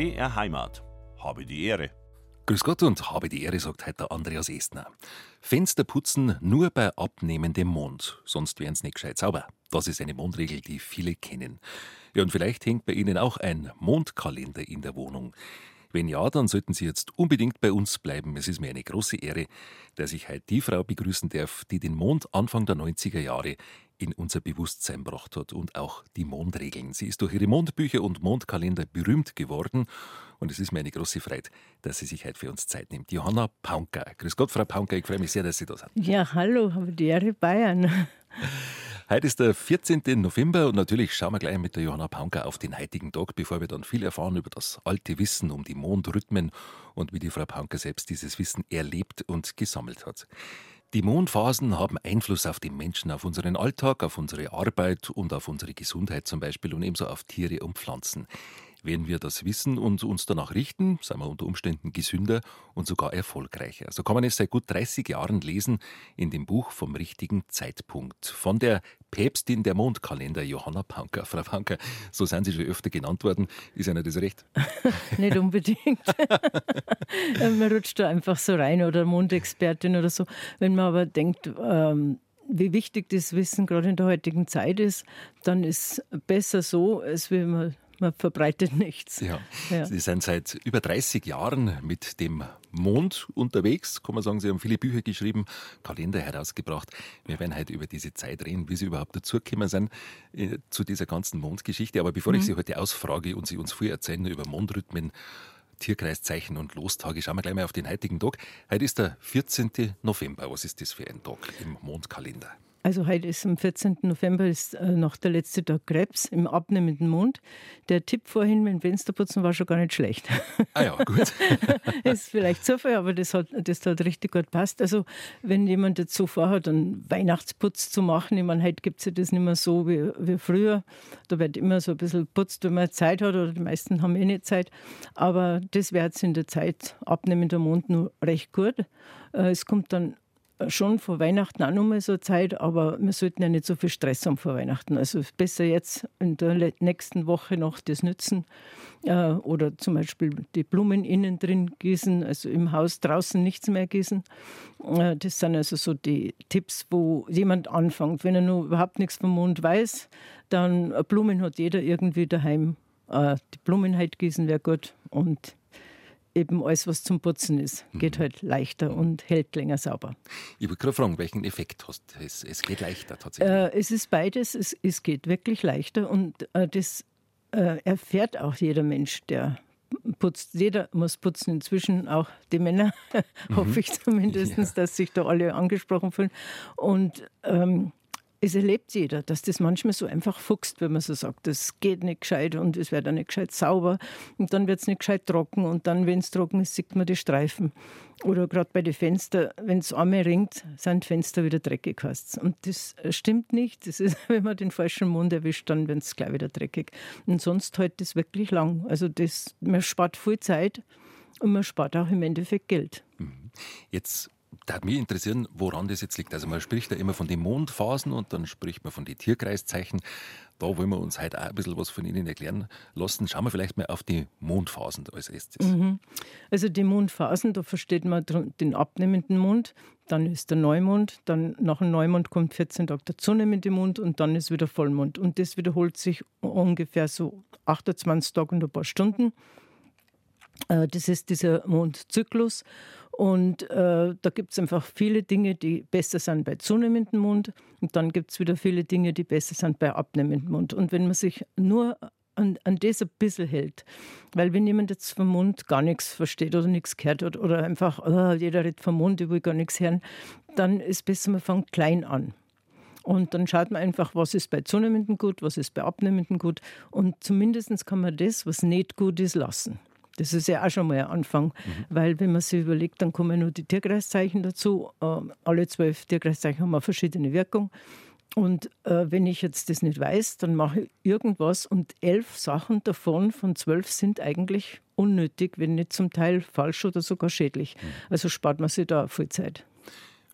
BR Heimat. Habe die Ehre. Grüß Gott und habe die Ehre, sagt heute Andreas Estner. Fenster putzen nur bei abnehmendem Mond, sonst wären's nicht gescheit sauber. Das ist eine Mondregel, die viele kennen. Ja, und vielleicht hängt bei Ihnen auch ein Mondkalender in der Wohnung. Wenn ja, dann sollten Sie jetzt unbedingt bei uns bleiben. Es ist mir eine große Ehre, dass ich heute die Frau begrüßen darf, die den Mond Anfang der 90er Jahre in unser Bewusstsein gebracht hat und auch die Mondregeln. Sie ist durch ihre Mondbücher und Mondkalender berühmt geworden und es ist mir eine große Freude, dass sie sich heute für uns Zeit nimmt. Johanna Paunker. Grüß Gott, Frau Paunker, ich freue mich sehr, dass Sie da sind. Ja, hallo, habe die Ehre Bayern. Heute ist der 14. November und natürlich schauen wir gleich mit der Johanna Paunker auf den heutigen Tag, bevor wir dann viel erfahren über das alte Wissen um die Mondrhythmen und wie die Frau Paunker selbst dieses Wissen erlebt und gesammelt hat. Die Mondphasen haben Einfluss auf den Menschen, auf unseren Alltag, auf unsere Arbeit und auf unsere Gesundheit zum Beispiel und ebenso auf Tiere und Pflanzen. Wenn wir das wissen und uns danach richten, sind wir unter Umständen gesünder und sogar erfolgreicher. So kann man es seit gut 30 Jahren lesen in dem Buch vom richtigen Zeitpunkt von der Päpstin der Mondkalender, Johanna Panker. Frau Panker, so sind Sie schon öfter genannt worden. Ist Ihnen das recht? Nicht unbedingt. man rutscht da einfach so rein oder Mondexpertin oder so. Wenn man aber denkt, ähm, wie wichtig das Wissen gerade in der heutigen Zeit ist, dann ist besser so, als wenn man man verbreitet nichts. Ja. ja. Sie sind seit über 30 Jahren mit dem Mond unterwegs, kann man sagen. Sie haben viele Bücher geschrieben, Kalender herausgebracht. Wir werden heute über diese Zeit reden, wie Sie überhaupt dazugekommen sind äh, zu dieser ganzen Mondgeschichte. Aber bevor mhm. ich Sie heute ausfrage und Sie uns viel erzählen über Mondrhythmen, Tierkreiszeichen und Lostage. Schauen wir gleich mal auf den heutigen Tag. Heute ist der 14. November. Was ist das für ein Tag im Mondkalender? Also heute ist am 14. November ist äh, noch der letzte Tag Krebs im abnehmenden Mond. Der Tipp vorhin mit dem Fensterputzen war schon gar nicht schlecht. Ah ja, gut. ist vielleicht Zufall, aber das hat, das hat richtig gut passt. Also wenn jemand jetzt so vorhat, einen Weihnachtsputz zu machen, ich meine, heute gibt es ja das nicht mehr so wie, wie früher. Da wird immer so ein bisschen putzt, wenn man Zeit hat oder die meisten haben eh nicht Zeit. Aber das wäre jetzt in der Zeit abnehmender Mond nur recht gut. Äh, es kommt dann schon vor Weihnachten auch noch mal so Zeit, aber wir sollten ja nicht so viel Stress haben vor Weihnachten. Also besser jetzt in der nächsten Woche noch das nützen äh, oder zum Beispiel die Blumen innen drin gießen, also im Haus draußen nichts mehr gießen. Äh, das sind also so die Tipps, wo jemand anfängt. Wenn er nur überhaupt nichts vom Mond weiß, dann Blumen hat jeder irgendwie daheim. Äh, die Blumen halt gießen wäre gut und eben alles, was zum Putzen ist, geht mhm. halt leichter und hält länger sauber. Ich wollte gerade fragen, welchen Effekt hast du? Es, es geht leichter tatsächlich. Äh, es ist beides, es, es geht wirklich leichter und äh, das äh, erfährt auch jeder Mensch, der putzt. Jeder muss putzen, inzwischen auch die Männer, mhm. hoffe ich zumindest, ja. dass sich da alle angesprochen fühlen. Und ähm, es erlebt jeder, dass das manchmal so einfach fuchst, wenn man so sagt, das geht nicht gescheit und es wird auch nicht gescheit sauber und dann wird es nicht gescheit trocken und dann, wenn es trocken ist, sieht man die Streifen. Oder gerade bei den Fenstern, wenn es einmal ringt, sind Fenster wieder dreckig. Heißt's. Und das stimmt nicht. Das ist, wenn man den falschen Mund erwischt, dann wird es gleich wieder dreckig. Und sonst hält das wirklich lang. Also das, man spart viel Zeit und man spart auch im Endeffekt Geld. Mhm. Jetzt da hat mich interessieren, woran das jetzt liegt. Also man spricht ja immer von den Mondphasen und dann spricht man von den Tierkreiszeichen. Da wollen wir uns heute auch ein bisschen was von Ihnen erklären lassen. Schauen wir vielleicht mal auf die Mondphasen als erstes. Mhm. Also die Mondphasen, da versteht man den abnehmenden Mond, dann ist der Neumond, dann nach dem Neumond kommt 14 Tage der zunehmende Mond und dann ist wieder Vollmond. Und das wiederholt sich ungefähr so 28 Tage und ein paar Stunden. Äh, das ist dieser Mondzyklus. Und äh, da gibt es einfach viele Dinge, die besser sind bei zunehmendem Mond. Und dann gibt es wieder viele Dinge, die besser sind bei abnehmendem Mond. Und wenn man sich nur an, an das ein bisschen hält, weil wenn jemand jetzt vom Mond gar nichts versteht oder nichts gehört hat oder einfach, oh, jeder redet vom Mond, ich will gar nichts hören, dann ist besser, man fängt klein an. Und dann schaut man einfach, was ist bei zunehmendem gut, was ist bei abnehmendem gut. Und zumindest kann man das, was nicht gut ist, lassen. Das ist ja auch schon mal ein Anfang, mhm. weil wenn man sich überlegt, dann kommen nur die Tierkreiszeichen dazu. Äh, alle zwölf Tierkreiszeichen haben eine verschiedene Wirkung. Und äh, wenn ich jetzt das nicht weiß, dann mache ich irgendwas und elf Sachen davon von zwölf sind eigentlich unnötig, wenn nicht zum Teil falsch oder sogar schädlich. Mhm. Also spart man sich da viel Zeit.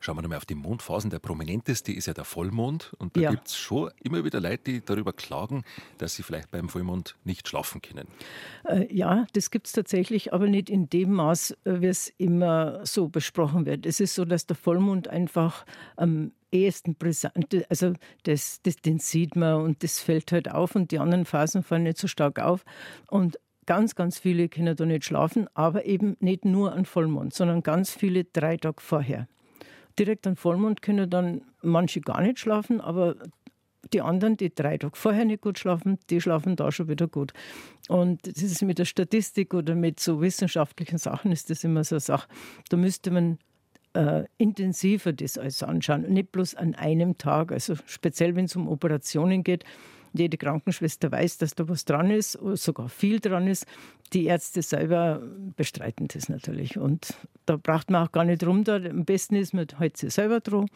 Schauen wir nochmal auf die Mondphasen. Der prominenteste ist ja der Vollmond. Und da ja. gibt es schon immer wieder Leute, die darüber klagen, dass sie vielleicht beim Vollmond nicht schlafen können. Äh, ja, das gibt es tatsächlich, aber nicht in dem Maß, äh, wie es immer so besprochen wird. Es ist so, dass der Vollmond einfach am ehesten brisant, also das, das, den sieht man und das fällt halt auf und die anderen Phasen fallen nicht so stark auf. Und ganz, ganz viele können da nicht schlafen, aber eben nicht nur an Vollmond, sondern ganz viele drei Tage vorher direkt an Vollmond können dann manche gar nicht schlafen, aber die anderen, die drei Tage vorher nicht gut schlafen, die schlafen da schon wieder gut. Und das ist mit der Statistik oder mit so wissenschaftlichen Sachen ist das immer so eine Sache. Da müsste man äh, intensiver das alles anschauen, nicht bloß an einem Tag. Also speziell, wenn es um Operationen geht, jede Krankenschwester weiß, dass da was dran ist, sogar viel dran ist. Die Ärzte selber bestreiten das natürlich. Und da braucht man auch gar nicht rum. Da. Am besten ist, man hält sich selber dran.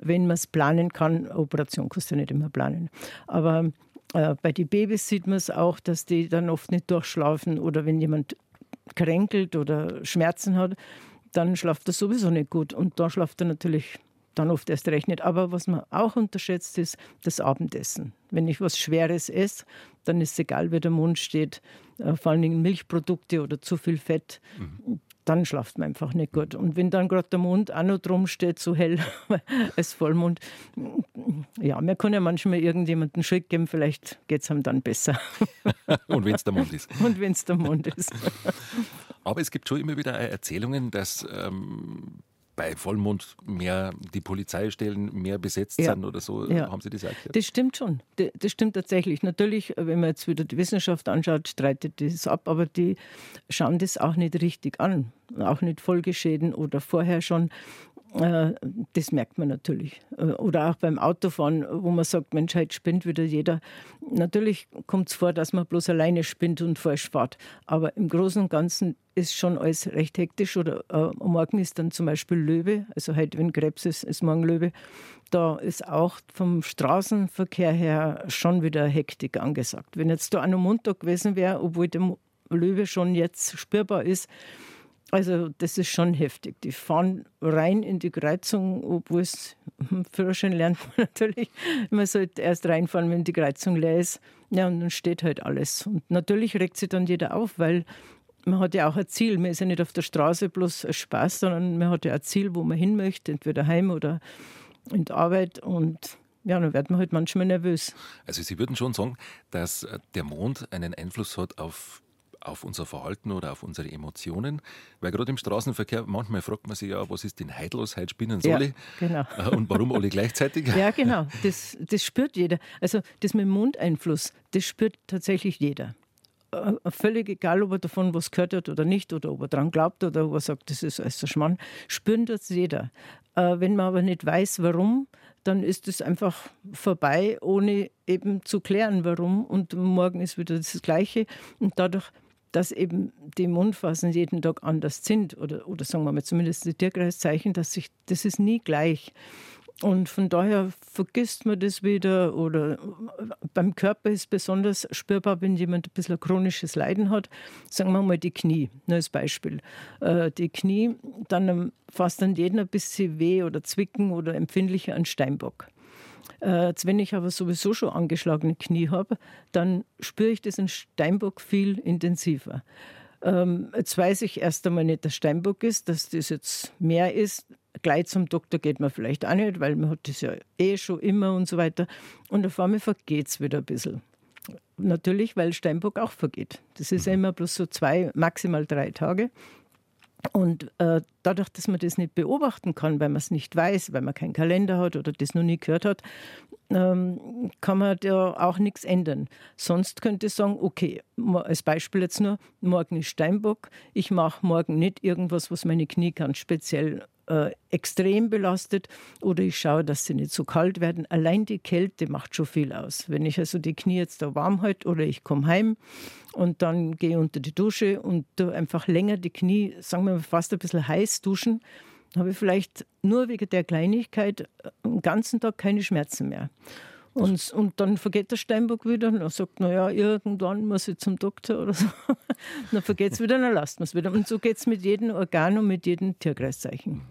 Wenn man es planen kann, Operation kannst du nicht immer planen. Aber äh, bei den Babys sieht man es auch, dass die dann oft nicht durchschlafen oder wenn jemand kränkelt oder Schmerzen hat, dann schlaft er sowieso nicht gut. Und da schlaft er natürlich dann oft erst recht nicht. Aber was man auch unterschätzt, ist das Abendessen. Wenn ich was Schweres esse, dann ist es egal, wie der Mund steht, äh, vor allen Dingen Milchprodukte oder zu viel Fett. Mhm. Dann schlaft man einfach nicht gut. Und wenn dann gerade der Mund auch noch drum steht, so hell als Vollmond, ja, man kann ja manchmal irgendjemanden Schritt geben, vielleicht geht es einem dann besser. Und wenn es der Mund ist. Und wenn es der Mund ist. Aber es gibt schon immer wieder Erzählungen, dass ähm, bei Vollmond mehr die Polizeistellen mehr besetzt ja. sind oder so. Ja. Haben Sie das erklärt? Das stimmt schon. Das stimmt tatsächlich. Natürlich, wenn man jetzt wieder die Wissenschaft anschaut, streitet das ab, aber die schauen das auch nicht richtig an. Auch nicht Folgeschäden oder vorher schon das merkt man natürlich. Äh, oder auch beim Autofahren, wo man sagt, Mensch, heute spinnt wieder jeder. Natürlich kommt es vor, dass man bloß alleine spinnt und falsch fährt. Aber im Großen und Ganzen ist schon alles recht hektisch. Oder äh, morgen ist dann zum Beispiel Löwe, also heute, wenn Krebs ist, ist morgen Löwe. Da ist auch vom Straßenverkehr her schon wieder Hektik angesagt. Wenn jetzt da an einem Montag gewesen wäre, obwohl der Löwe schon jetzt spürbar ist, also das ist schon heftig. Die fahren rein in die Kreuzung, obwohl es Führerschein lernt man natürlich. Man sollte erst reinfahren, wenn die Kreuzung leer ist. Ja, und dann steht halt alles. Und natürlich regt sich dann jeder auf, weil man hat ja auch ein Ziel. Man ist ja nicht auf der Straße bloß Spaß, sondern man hat ja ein Ziel, wo man hin möchte, entweder heim oder in die Arbeit. Und ja, dann wird man halt manchmal nervös. Also Sie würden schon sagen, dass der Mond einen Einfluss hat auf auf unser Verhalten oder auf unsere Emotionen. Weil gerade im Straßenverkehr, manchmal fragt man sich ja, was ist denn heute los, heute spinnen soll ja, genau. Äh, und warum alle gleichzeitig? Ja, genau, das, das spürt jeder. Also das mit dem Mundeinfluss, das spürt tatsächlich jeder. Äh, völlig egal, ob er davon was gehört hat oder nicht, oder ob er daran glaubt oder ob er sagt, das ist alles ein Schmarrn, spürt das jeder. Äh, wenn man aber nicht weiß, warum, dann ist es einfach vorbei, ohne eben zu klären, warum. Und morgen ist wieder das Gleiche. Und dadurch dass eben die Mundphasen jeden Tag anders sind oder, oder sagen wir mal zumindest die Tierkreiszeichen, dass sich, das ist nie gleich. Und von daher vergisst man das wieder oder beim Körper ist besonders spürbar, wenn jemand ein bisschen chronisches Leiden hat. Sagen wir mal die Knie, nur als Beispiel. Äh, die Knie, dann fast an jeden ein bisschen weh oder zwicken oder empfindlicher an Steinbock. Äh, wenn ich aber sowieso schon angeschlagene Knie habe, dann spüre ich das in Steinbock viel intensiver. Ähm, jetzt weiß ich erst einmal nicht, dass Steinbock ist, dass das jetzt mehr ist. Gleich zum Doktor geht man vielleicht auch nicht, weil man hat das ja eh schon immer und so weiter. Und auf einmal vergeht es wieder ein bisschen. Natürlich, weil Steinbock auch vergeht. Das ist ja immer bloß so zwei, maximal drei Tage. Und äh, dadurch, dass man das nicht beobachten kann, weil man es nicht weiß, weil man keinen Kalender hat oder das noch nie gehört hat, ähm, kann man da auch nichts ändern. Sonst könnte ich sagen, okay, als Beispiel jetzt nur, morgen ist Steinbock, ich mache morgen nicht irgendwas, was meine Knie ganz speziell äh, extrem belastet oder ich schaue, dass sie nicht so kalt werden. Allein die Kälte macht schon viel aus. Wenn ich also die Knie jetzt da warm halte oder ich komme heim und dann gehe unter die Dusche und einfach länger die Knie, sagen wir mal, fast ein bisschen heiß duschen, habe ich vielleicht nur wegen der Kleinigkeit äh, den ganzen Tag keine Schmerzen mehr. Und, und dann vergeht der Steinbock wieder und er sagt, naja, irgendwann muss ich zum Doktor oder so. dann vergeht es wieder, dann lasst man es wieder. Und so geht es mit jedem Organ und mit jedem Tierkreiszeichen.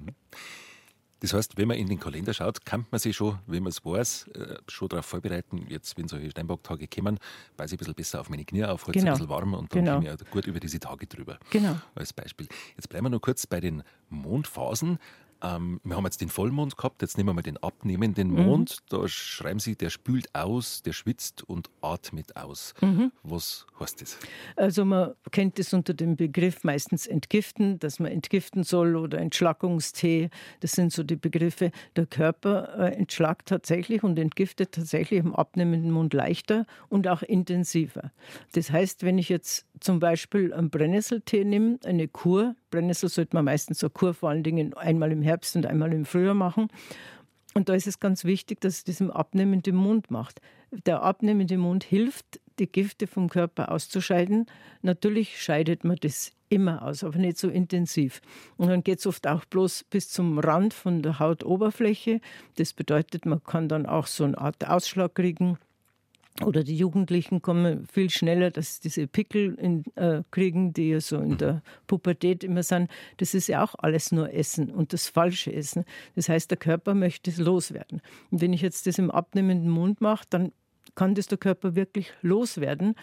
Das heißt, wenn man in den Kalender schaut, kann man sich schon, wenn man es weiß, äh, schon darauf vorbereiten, jetzt, wenn solche Steinbock-Tage kommen, weiß ich ein bisschen besser auf meine Knie auf, halt genau. ein bisschen warm und dann genau. komme ich gut über diese Tage drüber. Genau. Als Beispiel. Jetzt bleiben wir noch kurz bei den Mondphasen. Ähm, wir haben jetzt den Vollmond gehabt, jetzt nehmen wir mal den abnehmenden mhm. Mond. Da schreiben Sie, der spült aus, der schwitzt und atmet aus. Mhm. Was heißt das? Also man kennt es unter dem Begriff meistens entgiften, dass man entgiften soll oder Entschlackungstee. Das sind so die Begriffe. Der Körper äh, entschlackt tatsächlich und entgiftet tatsächlich im abnehmenden Mond leichter und auch intensiver. Das heißt, wenn ich jetzt zum Beispiel einen Brennnesseltee nehme, eine Kur, Brennnessel sollte man meistens eine Kur vor allen Dingen einmal im Herbst und einmal im Frühjahr machen. Und da ist es ganz wichtig, dass es diesem abnehmenden Mund macht. Der abnehmende Mund hilft, die Gifte vom Körper auszuscheiden. Natürlich scheidet man das immer aus, aber nicht so intensiv. Und dann geht es oft auch bloß bis zum Rand von der Hautoberfläche. Das bedeutet, man kann dann auch so eine Art Ausschlag kriegen oder die Jugendlichen kommen viel schneller, dass diese Pickel in, äh, kriegen, die ja so in der Pubertät immer sind. Das ist ja auch alles nur Essen und das falsche Essen. Das heißt, der Körper möchte es loswerden. Und wenn ich jetzt das im abnehmenden Mund mache, dann kann das der Körper wirklich loswerden.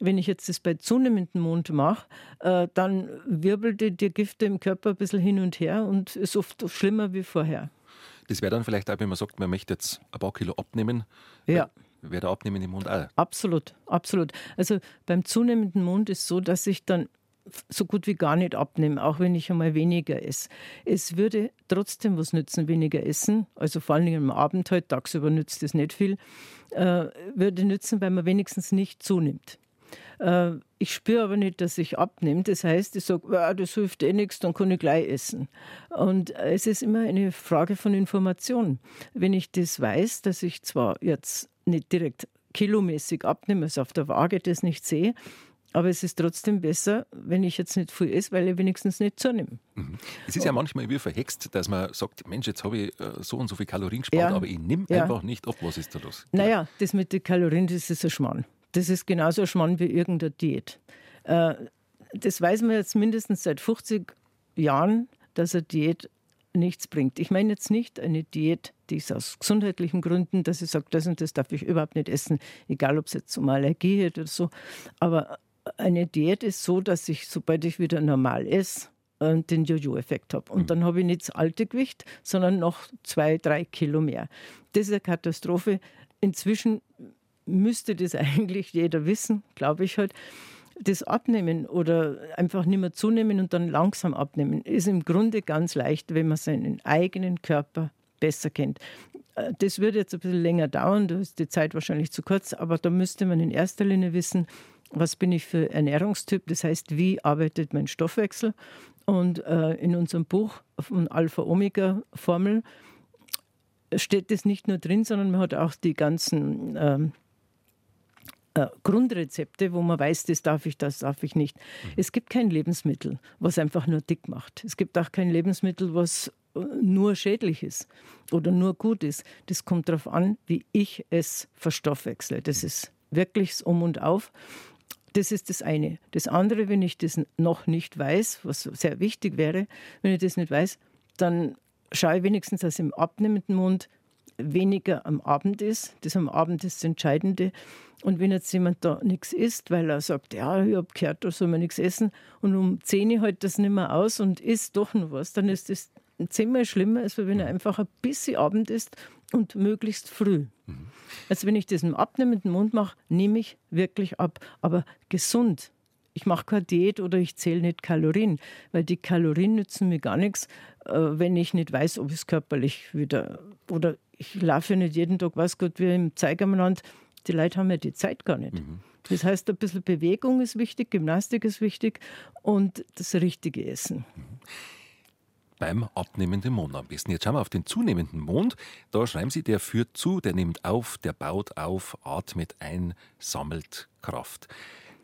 Wenn ich jetzt das bei zunehmendem Mund mache, äh, dann wirbelt die, die Gifte im Körper ein bisschen hin und her und ist oft schlimmer wie vorher. Das wäre dann vielleicht auch, wenn man sagt, man möchte jetzt ein paar Kilo abnehmen. Ja wäre der abnehmende Mund auch. Absolut, absolut. Also beim zunehmenden Mund ist so, dass ich dann so gut wie gar nicht abnehme, auch wenn ich einmal weniger esse. Es würde trotzdem was nützen, weniger essen, also vor allem am Abend halt, tagsüber nützt es nicht viel, äh, würde nützen, weil man wenigstens nicht zunimmt. Äh, ich spüre aber nicht, dass ich abnehme. Das heißt, ich sage, das hilft eh nichts, dann kann ich gleich essen. Und es ist immer eine Frage von Information. Wenn ich das weiß, dass ich zwar jetzt nicht direkt kilomäßig abnehme, also auf der Waage das nicht sehe, aber es ist trotzdem besser, wenn ich jetzt nicht viel esse, weil ich wenigstens nicht zunehme. Mhm. Es ist ja manchmal wie verhext, dass man sagt, Mensch, jetzt habe ich äh, so und so viel Kalorien gespart, ja. aber ich nehme ja. einfach nicht ab. Was ist da los? Naja, das mit den Kalorien, das ist ein Schmarrn. Das ist genauso ein Schmarrn wie irgendeine Diät. Äh, das weiß man jetzt mindestens seit 50 Jahren, dass eine Diät nichts bringt. Ich meine jetzt nicht eine Diät, die ist aus gesundheitlichen Gründen, dass ich sage, das und das darf ich überhaupt nicht essen, egal ob es jetzt um Allergie geht oder so. Aber eine Diät ist so, dass ich, sobald ich wieder normal esse, äh, den Jojo-Effekt habe. Und mhm. dann habe ich nicht das alte Gewicht, sondern noch zwei, drei Kilo mehr. Das ist eine Katastrophe. Inzwischen müsste das eigentlich jeder wissen, glaube ich halt das Abnehmen oder einfach nicht mehr zunehmen und dann langsam abnehmen, ist im Grunde ganz leicht, wenn man seinen eigenen Körper besser kennt. Äh, das würde jetzt ein bisschen länger dauern, da ist die Zeit wahrscheinlich zu kurz, aber da müsste man in erster Linie wissen, was bin ich für Ernährungstyp, das heißt, wie arbeitet mein Stoffwechsel. Und äh, in unserem Buch von Alpha-Omega-Formel steht das nicht nur drin, sondern man hat auch die ganzen ähm, äh, Grundrezepte, wo man weiß, das darf ich, das darf ich nicht. Mhm. Es gibt kein Lebensmittel, was einfach nur dick macht. Es gibt auch kein Lebensmittel, was äh, nur schädlich ist oder nur gut ist. Das kommt darauf an, wie ich es verstoffwechsle. Das ist wirklich das Um und Auf. Das ist das eine. Das andere, wenn ich das noch nicht weiß, was sehr wichtig wäre, wenn ich das nicht weiß, dann schaue ich wenigstens, dass im abnehmenden Mund weniger am Abend ist. Das am Abend ist das Entscheidende. Und wenn jetzt jemand da nichts isst, weil er sagt, ja, ich habe gehört, da soll man nichts essen, und um 10 Uhr hält das nicht mehr aus und isst doch noch was, dann ist das zehnmal schlimmer, als wenn er einfach ein bisschen Abend isst und möglichst früh. Mhm. Also wenn ich diesen abnehmenden Mund mache, nehme ich wirklich ab, aber gesund. Ich mache keine Diät oder ich zähle nicht Kalorien, weil die Kalorien nützen mir gar nichts, äh, wenn ich nicht weiß, ob es körperlich wieder oder ich laufe nicht jeden Tag, weiß Gott, wie im Zeigerland die Leute haben ja die Zeit gar nicht. Mhm. Das heißt, ein bisschen Bewegung ist wichtig, Gymnastik ist wichtig und das richtige Essen. Mhm. Beim abnehmenden Mond am besten. Jetzt schauen wir auf den zunehmenden Mond. Da schreiben Sie, der führt zu, der nimmt auf, der baut auf, atmet ein, sammelt Kraft.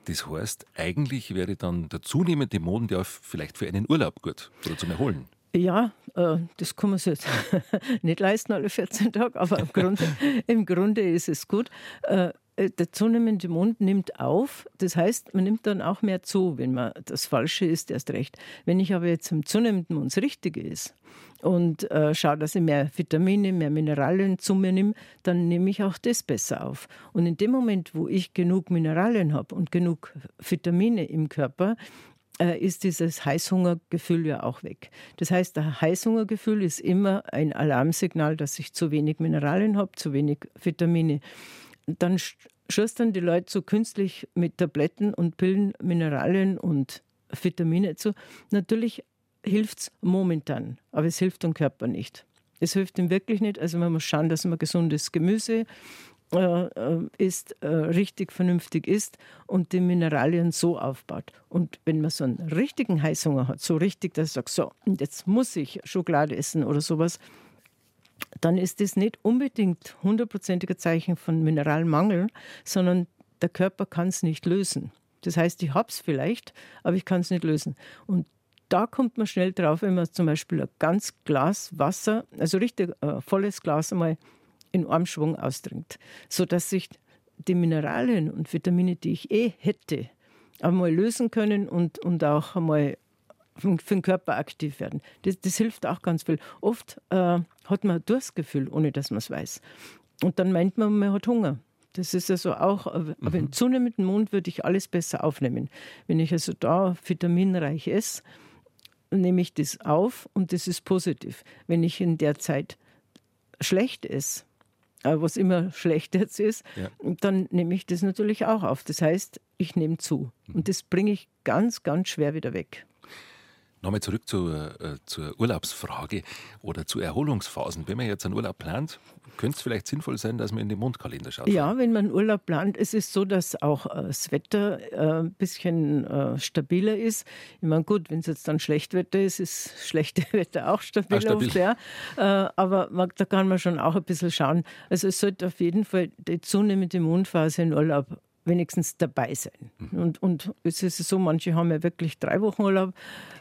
Das heißt, eigentlich wäre dann der zunehmende Mond ja vielleicht für einen Urlaub gut oder zum Erholen. Ja, äh, das kann man sich jetzt nicht leisten alle 14 Tage, aber im Grunde, im Grunde ist es gut. Äh, der zunehmende Mund nimmt auf, das heißt, man nimmt dann auch mehr zu, wenn man das Falsche ist, erst recht. Wenn ich aber jetzt im zunehmenden Mund das Richtige ist und äh, schaue, dass ich mehr Vitamine, mehr Mineralien zu mir nehme, dann nehme ich auch das besser auf. Und in dem Moment, wo ich genug Mineralien habe und genug Vitamine im Körper, äh, ist dieses Heißhungergefühl ja auch weg. Das heißt, der Heißhungergefühl ist immer ein Alarmsignal, dass ich zu wenig Mineralien habe, zu wenig Vitamine. Dann schustern die Leute so künstlich mit Tabletten und Pillen Mineralien und Vitamine zu. Natürlich hilft es momentan, aber es hilft dem Körper nicht. Es hilft ihm wirklich nicht. Also man muss schauen, dass man gesundes Gemüse äh, äh, ist, äh, richtig vernünftig ist und die Mineralien so aufbaut. Und wenn man so einen richtigen Heißhunger hat, so richtig, dass sagt, so, jetzt muss ich Schokolade essen oder sowas, dann ist das nicht unbedingt hundertprozentiger Zeichen von Mineralmangel, sondern der Körper kann es nicht lösen. Das heißt, ich habe es vielleicht, aber ich kann es nicht lösen. Und da kommt man schnell drauf, wenn man zum Beispiel ein ganz Glas Wasser, also richtig äh, volles Glas einmal in einem Schwung austrinkt, sodass sich die Mineralien und Vitamine, die ich eh hätte, einmal lösen können und, und auch einmal für den Körper aktiv werden. Das, das hilft auch ganz viel. Oft äh, hat man ein Durstgefühl, ohne dass man es weiß. Und dann meint man, man hat Hunger. Das ist also auch, äh, aber mhm. im zunehmenden Mund würde ich alles besser aufnehmen. Wenn ich also da vitaminreich esse, nehme ich das auf und das ist positiv. Wenn ich in der Zeit schlecht esse, was immer schlecht jetzt ist, ja. dann nehme ich das natürlich auch auf. Das heißt, ich nehme zu. Und mhm. das bringe ich ganz, ganz schwer wieder weg. Nochmal zurück zur, äh, zur Urlaubsfrage oder zu Erholungsphasen. Wenn man jetzt einen Urlaub plant, könnte es vielleicht sinnvoll sein, dass man in den Mondkalender schaut. Ja, wenn man Urlaub plant, es ist so, dass auch äh, das Wetter äh, ein bisschen äh, stabiler ist. Ich meine, gut, wenn es jetzt dann Schlechtwetter ist, ist schlechte Wetter auch stabil, stabil. oft, ja. Äh, aber man, da kann man schon auch ein bisschen schauen. Also es sollte auf jeden Fall die zunehmende Mondphase in Urlaub wenigstens dabei sein. Mhm. Und, und es ist so, manche haben ja wirklich drei Wochen Urlaub.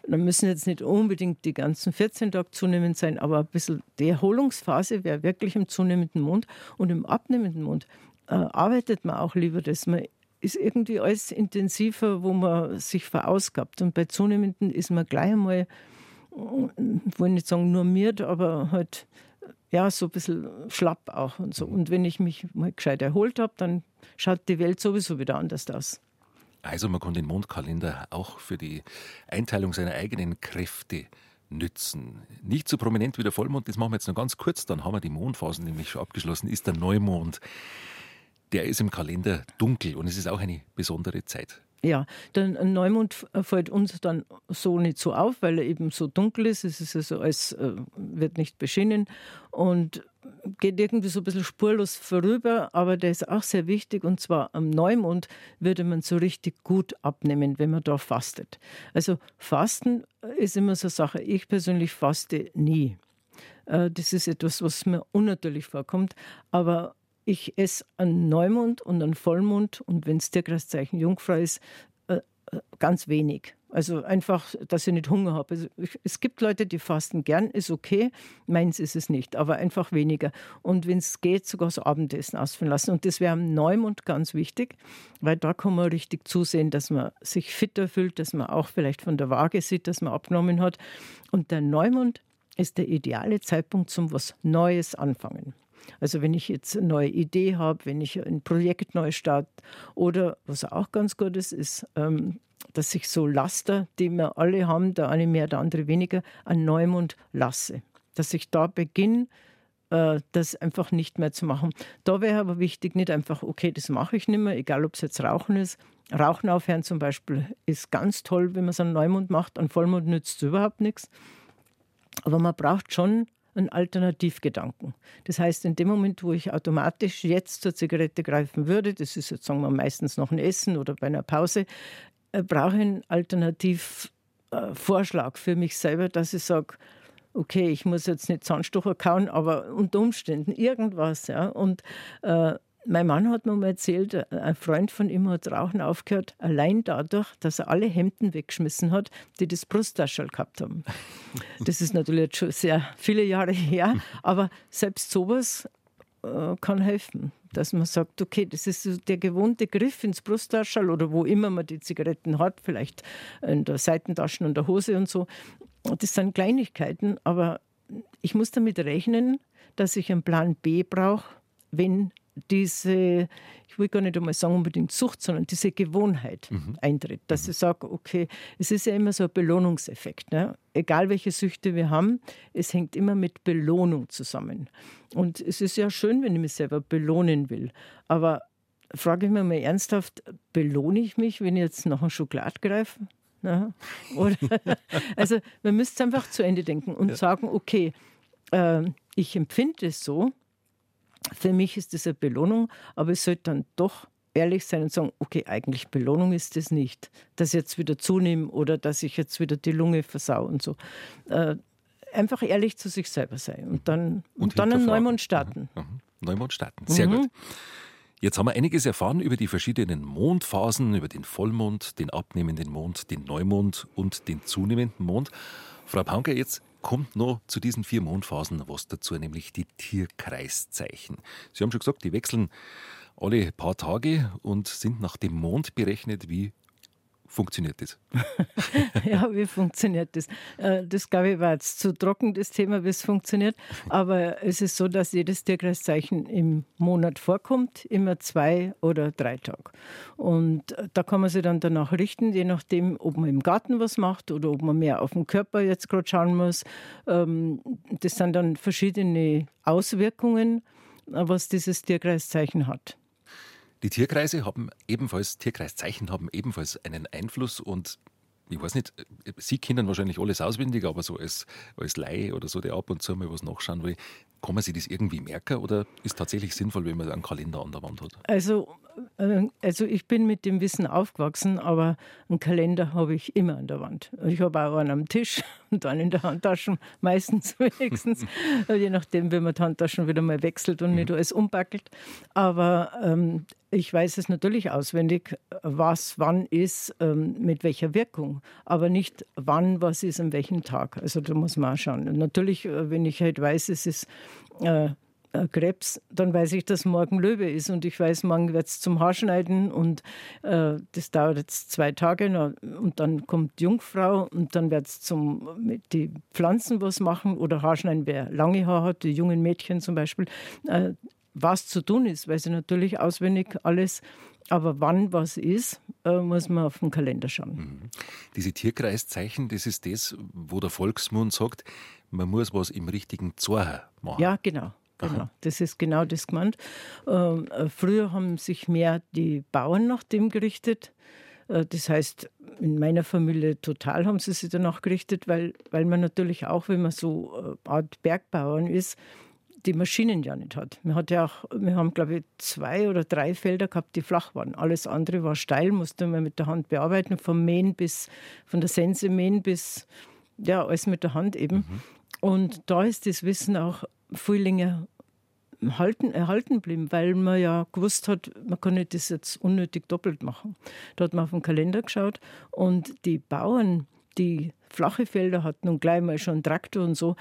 Dann müssen jetzt nicht unbedingt die ganzen 14 Tage zunehmend sein, aber ein bisschen die Erholungsphase wäre wirklich im zunehmenden Mond. Und im abnehmenden Mond äh, arbeitet man auch lieber, dass man ist irgendwie alles intensiver, wo man sich verausgabt. Und bei zunehmenden ist man gleich einmal, äh, wollte nicht sagen normiert, aber halt ja, so ein bisschen schlapp auch und so. Und wenn ich mich mal gescheit erholt habe, dann schaut die Welt sowieso wieder anders aus. Also man kann den Mondkalender auch für die Einteilung seiner eigenen Kräfte nützen. Nicht so prominent wie der Vollmond, das machen wir jetzt noch ganz kurz, dann haben wir die Mondphasen nämlich schon abgeschlossen, ist der Neumond. Der ist im Kalender dunkel und es ist auch eine besondere Zeit. Ja, der Neumond fällt uns dann so nicht so auf, weil er eben so dunkel ist. Es ist also alles, äh, wird nicht beschienen und geht irgendwie so ein bisschen spurlos vorüber, aber der ist auch sehr wichtig und zwar am Neumond würde man so richtig gut abnehmen, wenn man da fastet. Also Fasten ist immer so eine Sache. Ich persönlich faste nie. Äh, das ist etwas, was mir unnatürlich vorkommt, aber ich esse einen Neumond und einen Vollmond und wenn das Tierkreiszeichen Jungfrau ist, äh, äh, ganz wenig. Also einfach, dass ich nicht Hunger habe. Also es gibt Leute, die fasten gern, ist okay. Meins ist es nicht, aber einfach weniger. Und wenn es geht, sogar das Abendessen ausführen lassen. Und das wäre am Neumond ganz wichtig, weil da kann man richtig zusehen, dass man sich fitter fühlt, dass man auch vielleicht von der Waage sieht, dass man abgenommen hat. Und der Neumond ist der ideale Zeitpunkt zum was Neues anfangen. Also wenn ich jetzt eine neue Idee habe, wenn ich ein Projekt neu starte oder was auch ganz gut ist, ist, ähm, dass ich so Laster, die wir alle haben, der eine mehr, der andere weniger, an Neumond lasse. Dass ich da beginne, äh, das einfach nicht mehr zu machen. Da wäre aber wichtig, nicht einfach, okay, das mache ich nicht mehr, egal ob es jetzt Rauchen ist. Rauchen aufhören zum Beispiel ist ganz toll, wenn man es an Neumond macht. An Vollmond nützt es überhaupt nichts. Aber man braucht schon einen Alternativgedanken. Das heißt, in dem Moment, wo ich automatisch jetzt zur Zigarette greifen würde, das ist jetzt sagen wir meistens noch ein Essen oder bei einer Pause, äh, brauche ich einen Alternativvorschlag für mich selber, dass ich sage, okay, ich muss jetzt nicht Zahnstocher kauen, aber unter Umständen irgendwas. Ja. Und äh, mein Mann hat mir mal erzählt, äh, ein Freund von ihm hat Rauchen aufgehört, allein dadurch, dass er alle Hemden weggeschmissen hat, die das Brusttaschel gehabt haben. Das ist natürlich jetzt schon sehr viele Jahre her, aber selbst sowas äh, kann helfen, dass man sagt, okay, das ist so der gewohnte Griff ins Brusttaschel oder wo immer man die Zigaretten hat, vielleicht in der Seitentasche und der Hose und so. Das sind Kleinigkeiten, aber ich muss damit rechnen, dass ich einen Plan B brauche, wenn diese, ich will gar nicht einmal sagen unbedingt Sucht, sondern diese Gewohnheit mhm. eintritt. Dass mhm. ich sage, okay, es ist ja immer so ein Belohnungseffekt. Ne? Egal welche Süchte wir haben, es hängt immer mit Belohnung zusammen. Und es ist ja schön, wenn ich mich selber belohnen will. Aber frage ich mich mal ernsthaft, belohne ich mich, wenn ich jetzt nach einem Schokolade greife? Ja, oder, also man müsste einfach zu Ende denken und ja. sagen, okay, äh, ich empfinde es so, für mich ist das eine Belohnung, aber es sollte dann doch ehrlich sein und sagen, okay, eigentlich Belohnung ist das nicht, dass ich jetzt wieder zunehme oder dass ich jetzt wieder die Lunge versau und so. Äh, einfach ehrlich zu sich selber sein und dann, und, und dann einen Neumond starten. Mhm. Mhm. Neumond starten, sehr mhm. gut. Jetzt haben wir einiges erfahren über die verschiedenen Mondphasen, über den Vollmond, den abnehmenden Mond, den Neumond und den zunehmenden Mond. Frau Paunker, jetzt kommt noch zu diesen vier Mondphasen was dazu, nämlich die Tierkreiszeichen. Sie haben schon gesagt, die wechseln alle paar Tage und sind nach dem Mond berechnet wie funktioniert das? ja, wie funktioniert das? Äh, das, glaube ich, war jetzt zu trocken, das Thema, wie es funktioniert. Aber es ist so, dass jedes Tierkreiszeichen im Monat vorkommt, immer zwei oder drei Tage. Und da kann man sich dann danach richten, je nachdem, ob man im Garten was macht oder ob man mehr auf den Körper jetzt gerade schauen muss. Ähm, das sind dann verschiedene Auswirkungen, was dieses Tierkreiszeichen hat. Die Tierkreise haben ebenfalls, Tierkreiszeichen haben ebenfalls einen Einfluss und ich weiß nicht, Sie kennen wahrscheinlich alles auswendig, aber so als, als Laie oder so, der ab und zu mal was nachschauen will, kann man sich das irgendwie merken oder ist tatsächlich sinnvoll, wenn man einen Kalender an der Wand hat? Also, also ich bin mit dem Wissen aufgewachsen, aber einen Kalender habe ich immer an der Wand. Ich habe auch einen am Tisch und einen in der Handtasche, meistens wenigstens, je nachdem, wenn man die Handtaschen wieder mal wechselt und nicht mhm. alles umpackelt. Aber ähm, ich weiß es natürlich auswendig, was wann ist, ähm, mit welcher Wirkung, aber nicht wann was ist an welchem Tag. Also da muss man auch schauen. Und natürlich, äh, wenn ich halt weiß, es ist äh, äh, Krebs, dann weiß ich, dass morgen Löwe ist und ich weiß, morgen wird es zum Haarschneiden und äh, das dauert jetzt zwei Tage und dann kommt Jungfrau und dann wird es zum mit die Pflanzen was machen oder Haarschneiden, wer lange Haar hat, die jungen Mädchen zum Beispiel. Äh, was zu tun ist, weil sie natürlich auswendig alles, aber wann was ist, äh, muss man auf den Kalender schauen. Mhm. Diese Tierkreiszeichen, das ist das, wo der Volksmund sagt, man muss was im richtigen Zorher machen. Ja, genau. Genau, das ist genau das gemeint. Ähm, äh, früher haben sich mehr die Bauern nach dem gerichtet. Äh, das heißt, in meiner Familie total haben sie sich danach gerichtet, weil, weil man natürlich auch, wenn man so äh, Art Bergbauern ist, die Maschinen ja nicht hat. Wir, hat ja auch, wir haben, glaube ich, zwei oder drei Felder gehabt, die flach waren. Alles andere war steil, musste man mit der Hand bearbeiten, vom Mähen bis, von der Sense mähen bis, ja, alles mit der Hand eben. Mhm. Und da ist das Wissen auch länger halten, erhalten geblieben, weil man ja gewusst hat, man kann nicht das jetzt unnötig doppelt machen. Da hat man auf den Kalender geschaut und die Bauern, die flache Felder hatten und gleich mal schon Traktor und so,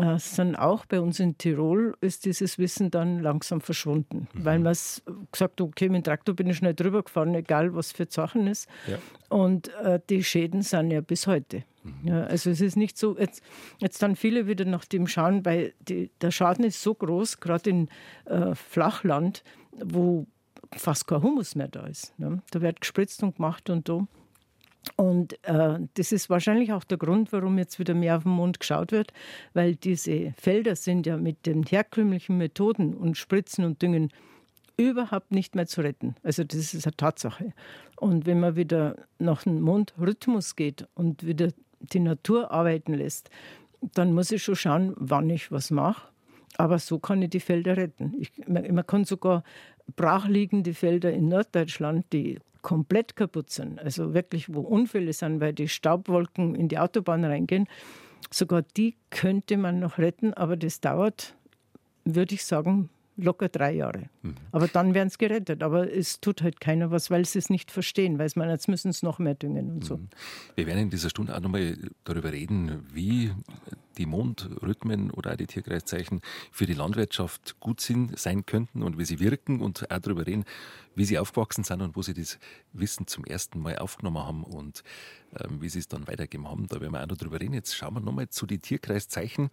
äh, sind auch bei uns in Tirol ist dieses Wissen dann langsam verschwunden, mhm. weil man gesagt hat, okay, mit dem Traktor bin ich schnell drüber gefahren, egal was für Sachen ist. Ja. Und äh, die Schäden sind ja bis heute. Ja, also es ist nicht so, jetzt, jetzt dann viele wieder nach dem schauen, weil die, der Schaden ist so groß, gerade in äh, Flachland, wo fast kein Humus mehr da ist. Ne? Da wird gespritzt und gemacht und so. Und äh, das ist wahrscheinlich auch der Grund, warum jetzt wieder mehr auf den Mond geschaut wird, weil diese Felder sind ja mit den herkömmlichen Methoden und Spritzen und Düngen überhaupt nicht mehr zu retten. Also das ist eine Tatsache. Und wenn man wieder nach dem Mondrhythmus geht und wieder die Natur arbeiten lässt, dann muss ich schon schauen, wann ich was mache. Aber so kann ich die Felder retten. Ich, man kann sogar brachliegende Felder in Norddeutschland, die komplett kaputt sind, also wirklich, wo Unfälle sind, weil die Staubwolken in die Autobahn reingehen, sogar die könnte man noch retten, aber das dauert, würde ich sagen, locker drei Jahre. Mhm. Aber dann werden es gerettet. Aber es tut halt keiner was, weil sie es nicht verstehen, weil es man jetzt müssen es noch mehr düngen und so. Mhm. Wir werden in dieser Stunde auch nochmal darüber reden, wie die Mondrhythmen oder auch die Tierkreiszeichen für die Landwirtschaft gut sind, sein könnten und wie sie wirken und auch darüber reden, wie sie aufgewachsen sind und wo sie das Wissen zum ersten Mal aufgenommen haben und ähm, wie sie es dann weitergegeben haben. Da werden wir auch noch drüber reden. Jetzt schauen wir nochmal zu den Tierkreiszeichen.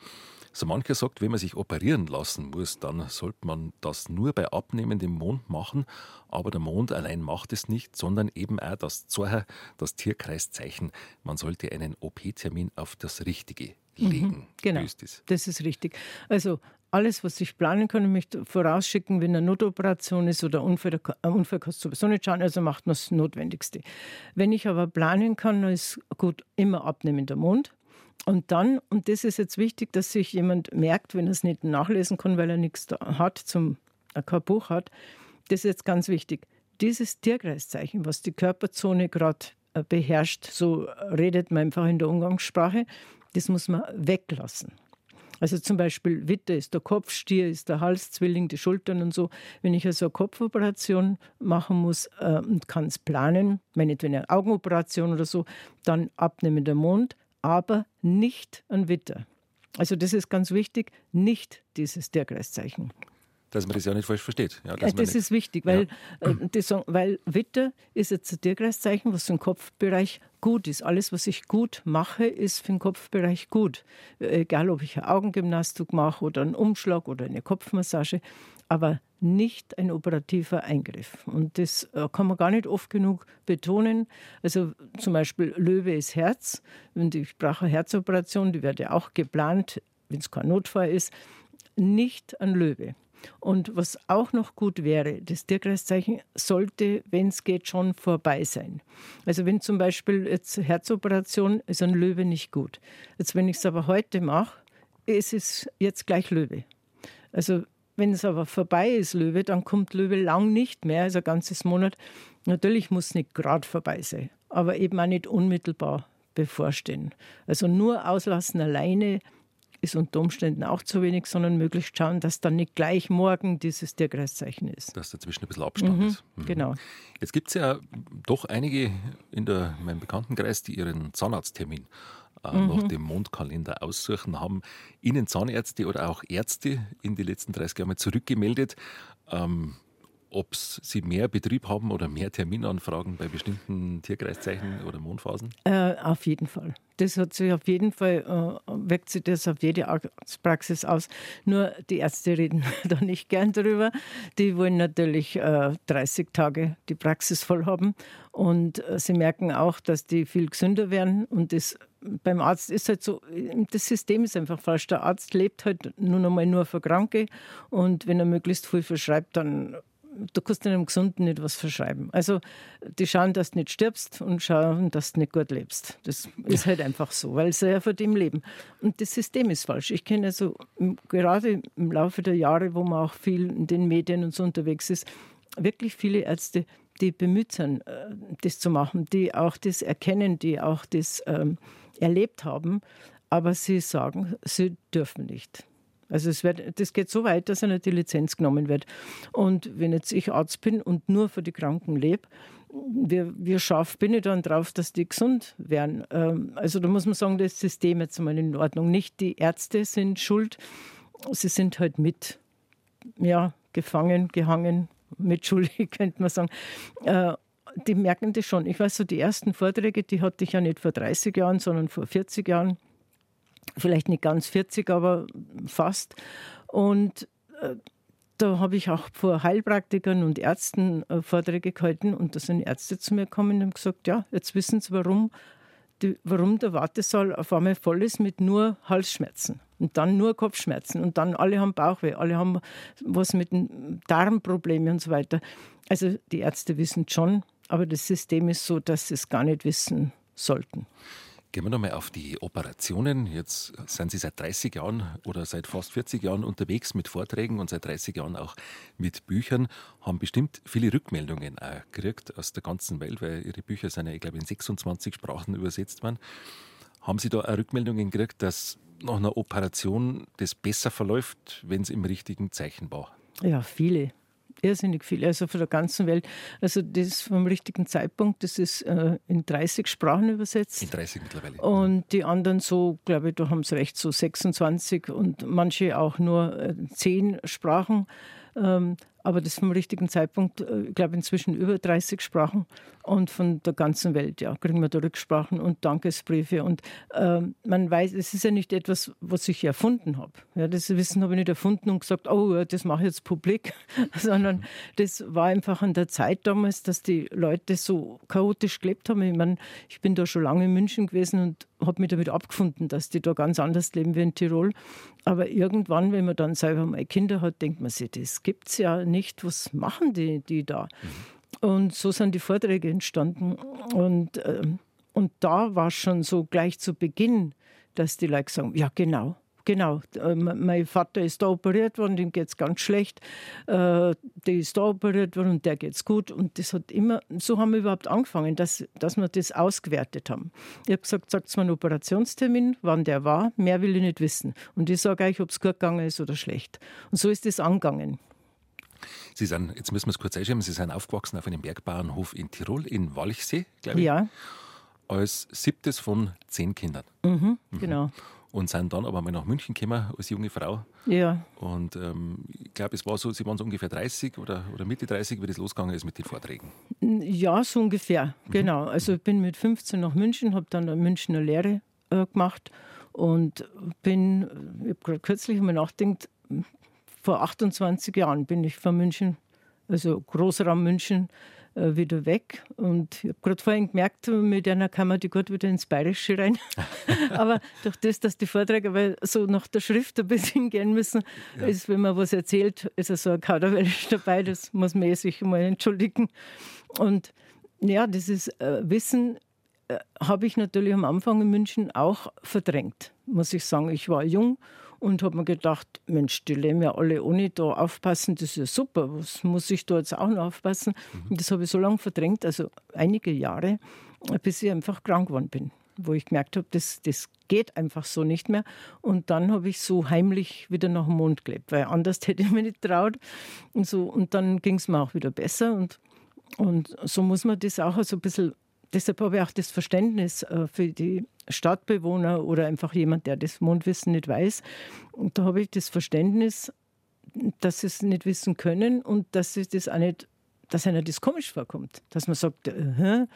So mancher sagt, wenn man sich operieren lassen muss, dann sollte man das nur bei abnehmendem Mond machen. Aber der Mond allein macht es nicht, sondern eben auch das das Tierkreiszeichen. Man sollte einen OP-Termin auf das Richtige legen. Mhm, genau, ist das ist richtig. Also alles, was ich planen kann, ich möchte vorausschicken, wenn eine Notoperation ist oder ein Unfall, ein Unfall kannst du sowieso nicht schauen, also macht man das Notwendigste. Wenn ich aber planen kann, dann ist gut immer abnehmender Mond. Und dann, und das ist jetzt wichtig, dass sich jemand merkt, wenn er es nicht nachlesen kann, weil er nichts hat, zum, äh, kein Buch hat, das ist jetzt ganz wichtig. Dieses Tierkreiszeichen, was die Körperzone gerade äh, beherrscht, so redet man einfach in der Umgangssprache, das muss man weglassen. Also zum Beispiel Witter ist der Kopf, Stier ist der Hals, Zwilling die Schultern und so. Wenn ich also eine Kopfoperation machen muss äh, und kann es planen, meinetwegen eine Augenoperation oder so, dann abnehmen der Mond, aber nicht ein Witter. Also das ist ganz wichtig, nicht dieses Tierkreiszeichen dass man das ja nicht falsch versteht. Ja, das nicht, ist wichtig, weil, ja. äh, das, weil Witter ist jetzt ein Tierkreiszeichen, was für den Kopfbereich gut ist. Alles, was ich gut mache, ist für den Kopfbereich gut. Egal, ob ich eine Augengymnastik mache oder einen Umschlag oder eine Kopfmassage, aber nicht ein operativer Eingriff. Und das äh, kann man gar nicht oft genug betonen. Also zum Beispiel Löwe ist Herz. Und ich brauche eine Herzoperation, die werde auch geplant, wenn es kein Notfall ist. Nicht ein Löwe. Und was auch noch gut wäre, das Tierkreiszeichen sollte, wenn es geht, schon vorbei sein. Also wenn zum Beispiel jetzt Herzoperation ist ein Löwe nicht gut. Jetzt wenn ich es aber heute mache, ist es jetzt gleich Löwe. Also wenn es aber vorbei ist, Löwe, dann kommt Löwe lang nicht mehr, also ein ganzes Monat. Natürlich muss es nicht gerade vorbei sein, aber eben auch nicht unmittelbar bevorstehen. Also nur auslassen alleine ist unter Umständen auch zu wenig, sondern möglichst schauen, dass dann nicht gleich morgen dieses Tierkreiszeichen ist. Dass dazwischen ein bisschen Abstand mhm, ist. Mhm. Genau. Jetzt gibt es ja doch einige in, der, in meinem Bekanntenkreis, die ihren Zahnarzttermin äh, mhm. nach dem Mondkalender aussuchen, haben Ihnen Zahnärzte oder auch Ärzte in den letzten 30 Jahren zurückgemeldet, ähm, ob Sie mehr Betrieb haben oder mehr Terminanfragen bei bestimmten Tierkreiszeichen oder Mondphasen? Äh, auf jeden Fall. Das hat sich auf jeden Fall, äh, wirkt sich das auf jede Arztpraxis aus. Nur die Ärzte reden da nicht gern drüber. Die wollen natürlich äh, 30 Tage die Praxis voll haben. Und äh, sie merken auch, dass die viel gesünder werden. Und das beim Arzt ist halt so, das System ist einfach falsch. Der Arzt lebt halt nur noch mal nur für Kranke und wenn er möglichst viel verschreibt, dann du kannst einem Gesunden nicht was verschreiben. Also die schauen, dass du nicht stirbst und schauen, dass du nicht gut lebst. Das ist halt einfach so, weil sie ja von dem leben. Und das System ist falsch. Ich kenne also gerade im Laufe der Jahre, wo man auch viel in den Medien und so unterwegs ist, wirklich viele Ärzte, die bemüht sind, äh, das zu machen, die auch das erkennen, die auch das ähm, erlebt haben, aber sie sagen, sie dürfen nicht. Also es wird, das geht so weit, dass eine die Lizenz genommen wird. Und wenn jetzt ich Arzt bin und nur für die Kranken lebe, wie, wie scharf bin ich dann drauf, dass die gesund werden? Ähm, also da muss man sagen, das System jetzt mal in Ordnung. Nicht die Ärzte sind schuld, sie sind halt mit, ja, gefangen, gehangen, mitschuldig, könnte man sagen. Äh, die merken das schon. Ich weiß so, die ersten Vorträge, die hatte ich ja nicht vor 30 Jahren, sondern vor 40 Jahren vielleicht nicht ganz 40, aber fast. Und äh, da habe ich auch vor Heilpraktikern und Ärzten äh, Vorträge gehalten und da sind Ärzte zu mir gekommen und haben gesagt, ja, jetzt wissen sie, warum, die, warum der Wartesaal auf einmal voll ist mit nur Halsschmerzen und dann nur Kopfschmerzen und dann alle haben Bauchweh, alle haben was mit Darmproblemen und so weiter. Also die Ärzte wissen schon, aber das System ist so, dass sie es gar nicht wissen sollten. Gehen wir nochmal auf die Operationen. Jetzt sind Sie seit 30 Jahren oder seit fast 40 Jahren unterwegs mit Vorträgen und seit 30 Jahren auch mit Büchern, haben bestimmt viele Rückmeldungen auch gekriegt aus der ganzen Welt, weil Ihre Bücher sind ja, ich glaube, in 26 Sprachen übersetzt worden. Haben Sie da auch Rückmeldungen gekriegt, dass nach einer Operation das besser verläuft, wenn es im richtigen Zeichen war? Ja, viele. Irrsinnig viel, also von der ganzen Welt. Also das vom richtigen Zeitpunkt, das ist äh, in 30 Sprachen übersetzt. In 30 mittlerweile. Und die anderen so, glaube ich, da haben sie recht, so 26 und manche auch nur äh, 10 Sprachen. Ähm, aber das vom richtigen Zeitpunkt, äh, ich glaube inzwischen über 30 Sprachen und von der ganzen Welt, ja, kriegen wir da Rücksprachen und Dankesbriefe und äh, man weiß, es ist ja nicht etwas, was ich erfunden habe. Ja, das Wissen habe ich nicht erfunden und gesagt, oh, das mache ich jetzt publik, sondern das war einfach an der Zeit damals, dass die Leute so chaotisch gelebt haben. Ich meine, ich bin da schon lange in München gewesen und habe mich damit abgefunden, dass die da ganz anders leben wie in Tirol. Aber irgendwann, wenn man dann selber mal Kinder hat, denkt man sich, das gibt es ja nicht, was machen die, die da? Und so sind die Vorträge entstanden. Und, äh, und da war schon so gleich zu Beginn, dass die Leute sagen, ja genau, Genau, äh, mein Vater ist da operiert worden, dem geht es ganz schlecht. Äh, der ist da operiert worden und der geht es gut. Und das hat immer, so haben wir überhaupt angefangen, dass, dass wir das ausgewertet haben. Ich habe gesagt, sagt mir einen Operationstermin, wann der war, mehr will ich nicht wissen. Und ich sage euch, ob es gut gegangen ist oder schlecht. Und so ist das angegangen. Sie sind, jetzt müssen wir es kurz einschieben, Sie sind aufgewachsen auf einem Bergbauernhof in Tirol, in Walchsee, glaube ich. Ja. Als siebtes von zehn Kindern. Mhm, mhm. Genau und sind dann aber mal nach München gekommen als junge Frau. Ja. Und ähm, ich glaube, es war so, Sie waren so ungefähr 30 oder, oder Mitte 30, wie das losgegangen ist mit den Vorträgen. Ja, so ungefähr, mhm. genau. Also ich bin mit 15 nach München, habe dann eine Münchner Lehre äh, gemacht und bin, ich habe gerade kürzlich mal nachgedacht, vor 28 Jahren bin ich von München, also Großraum München, äh, wieder weg. Und ich habe gerade vorhin gemerkt, mit einer man die gut wieder ins Bayerische rein. aber durch das, dass die Vorträge weil so nach der Schrift ein bisschen gehen müssen, ja. ist, wenn man was erzählt, ist so ein Kauderwelsch dabei. Das muss man eh sich mal entschuldigen. Und ja, dieses äh, Wissen äh, habe ich natürlich am Anfang in München auch verdrängt, muss ich sagen. Ich war jung und habe mir gedacht, Mensch, die leben ja alle ohne da aufpassen, das ist ja super, was muss ich da jetzt auch noch aufpassen? Mhm. Und das habe ich so lange verdrängt, also einige Jahre, bis ich einfach krank geworden bin wo ich gemerkt habe, das, das geht einfach so nicht mehr. Und dann habe ich so heimlich wieder nach dem Mond gelebt, weil anders hätte ich mir nicht traut. Und, so, und dann ging es mir auch wieder besser. Und, und so muss man das auch so ein bisschen deshalb habe ich auch das Verständnis äh, für die Stadtbewohner oder einfach jemand, der das Mondwissen nicht weiß. Und da habe ich das Verständnis, dass sie es nicht wissen können und dass sie das auch nicht, dass einer das komisch vorkommt. Dass man sagt, äh,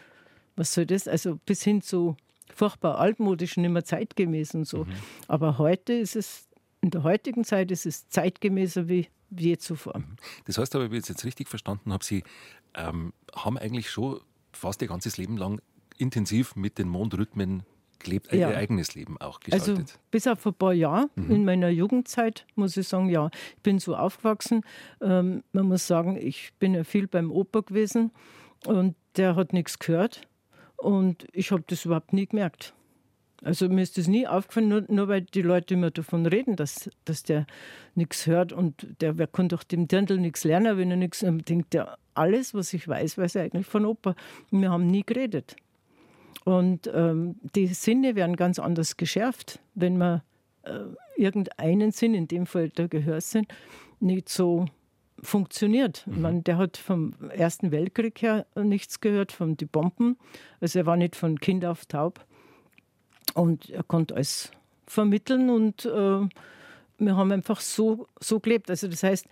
was soll das? Also bis hin zu furchtbar altmodisch, nicht mehr zeitgemäß und so. Mhm. Aber heute ist es, in der heutigen Zeit ist es zeitgemäßer wie, wie je zuvor. Mhm. Das heißt aber, wie ich es jetzt richtig verstanden habe, Sie ähm, haben eigentlich schon fast ihr ganzes Leben lang intensiv mit den Mondrhythmen gelebt, ja. ihr eigenes Leben auch also gestaltet. Also bis auf ein paar Jahre mhm. in meiner Jugendzeit muss ich sagen, ja, ich bin so aufgewachsen. Ähm, man muss sagen, ich bin ja viel beim Opa gewesen und der hat nichts gehört und ich habe das überhaupt nie gemerkt. Also mir ist das nie aufgefallen, nur, nur weil die Leute immer davon reden, dass, dass der nichts hört und der wer kann doch dem Dirndl nichts lernen, wenn er nichts denkt. Der alles, was ich weiß, weiß ich eigentlich von Opa. Wir haben nie geredet. Und ähm, die Sinne werden ganz anders geschärft, wenn man äh, irgendeinen Sinn, in dem Fall der Gehörsinn, nicht so funktioniert. Mhm. Man, der hat vom Ersten Weltkrieg her nichts gehört, von den Bomben. Also er war nicht von Kind auf taub. Und er konnte alles vermitteln und äh, wir haben einfach so, so gelebt. Also das heißt,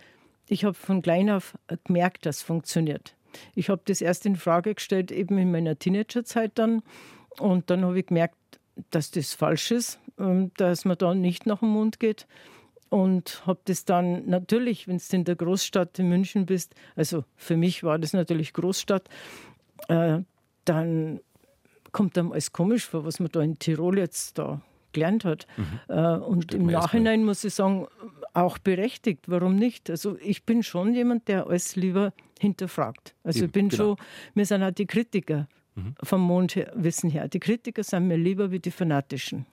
ich habe von klein auf gemerkt, dass es funktioniert. Ich habe das erst in Frage gestellt, eben in meiner Teenagerzeit dann. Und dann habe ich gemerkt, dass das falsch ist, ähm, dass man da nicht nach dem Mund geht. Und habe das dann natürlich, wenn du in der Großstadt in München bist, also für mich war das natürlich Großstadt, äh, dann kommt einem alles komisch vor, was man da in Tirol jetzt da gelernt hat. Mhm. Äh, und Steht im Nachhinein muss ich sagen, auch berechtigt. Warum nicht? Also ich bin schon jemand, der alles lieber hinterfragt. Also Eben, ich bin genau. schon, wir sind auch die Kritiker mhm. vom Mondwissen her. Die Kritiker sind mir lieber wie die Fanatischen.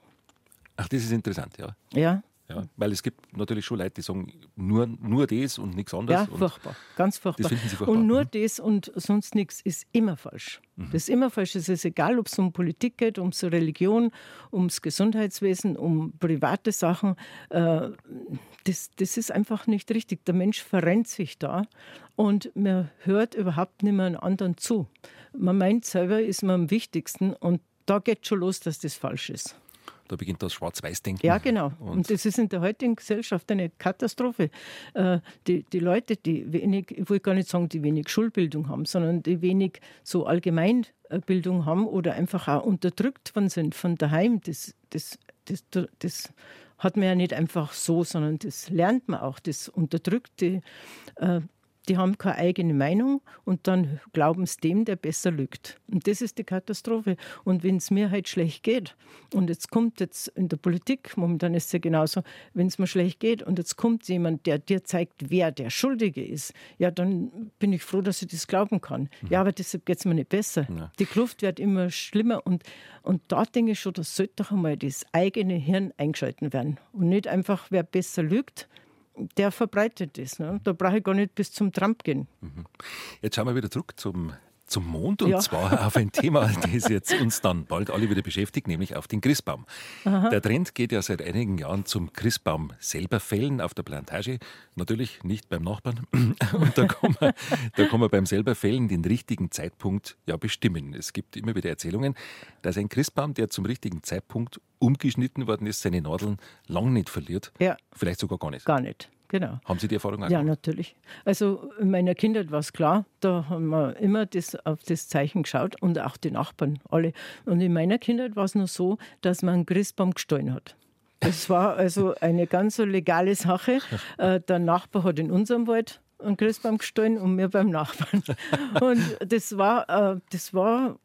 Ach, das ist interessant, ja. Ja. Ja, weil es gibt natürlich schon Leute, die sagen, nur, nur das und nichts anderes. Ja, furchtbar, ganz furchtbar. Das finden Sie furchtbar. Und nur Mhm. das und sonst nichts ist immer falsch. Das ist immer falsch. Es ist egal, ob es um Politik geht, um Religion, ums Gesundheitswesen, um private Sachen. Äh, Das, das ist einfach nicht richtig. Der Mensch verrennt sich da und man hört überhaupt nicht mehr einen anderen zu. Man meint selber, ist man am wichtigsten und da geht schon los, dass das falsch ist. Da beginnt das Schwarz-Weiß-Denken. Ja, genau. Und, Und, das ist in der heutigen Gesellschaft eine Katastrophe. Äh, die, die Leute, die wenig, ich will gar nicht sagen, die wenig Schulbildung haben, sondern die wenig so Allgemeinbildung haben oder einfach auch unterdrückt worden sind von daheim, das, das, das, das hat man ja nicht einfach so, sondern das lernt man auch. Das unterdrückt die. Äh, die haben keine eigene Meinung und dann glauben es dem, der besser lügt. Und das ist die Katastrophe. Und wenn es mir halt schlecht geht, und jetzt kommt jetzt in der Politik, momentan ist es ja genauso, wenn es mir schlecht geht und jetzt kommt jemand, der dir zeigt, wer der Schuldige ist, ja, dann bin ich froh, dass ich das glauben kann. Ja, aber deshalb geht es mir nicht besser. Ja. Die Kluft wird immer schlimmer und, und da denke ich schon, da sollte doch einmal das eigene Hirn eingeschalten werden. Und nicht einfach, wer besser lügt, der verbreitet das. Ne? Da brauche ich gar nicht bis zum Trump gehen. Jetzt schauen wir wieder zurück zum, zum Mond und Ja. zwar auf ein Thema, das jetzt uns dann bald alle wieder beschäftigt, nämlich auf den Christbaum. Der Trend geht ja seit einigen Jahren zum Christbaum selber fällen auf der Plantage, natürlich nicht beim Nachbarn. Und da kann man, da kann man beim selber fällen den richtigen Zeitpunkt ja bestimmen. Es gibt immer wieder Erzählungen, dass ein Christbaum, der zum richtigen Zeitpunkt umgeschnitten worden ist, seine Nadeln lang nicht verliert, Ja, vielleicht sogar gar nicht. gar nicht. Genau. Haben Sie die Erfahrung auch Ja, gemacht? natürlich. Also in meiner Kindheit war es klar, da haben wir immer das, auf das Zeichen geschaut und auch die Nachbarn, alle. Und in meiner Kindheit war es nur so, dass man einen Christbaum gestohlen hat. Das war also eine ganz so legale Sache. Äh, Der Nachbar hat in unserem Wald einen Christbaum gestohlen und wir beim Nachbarn. Und das war, äh, das war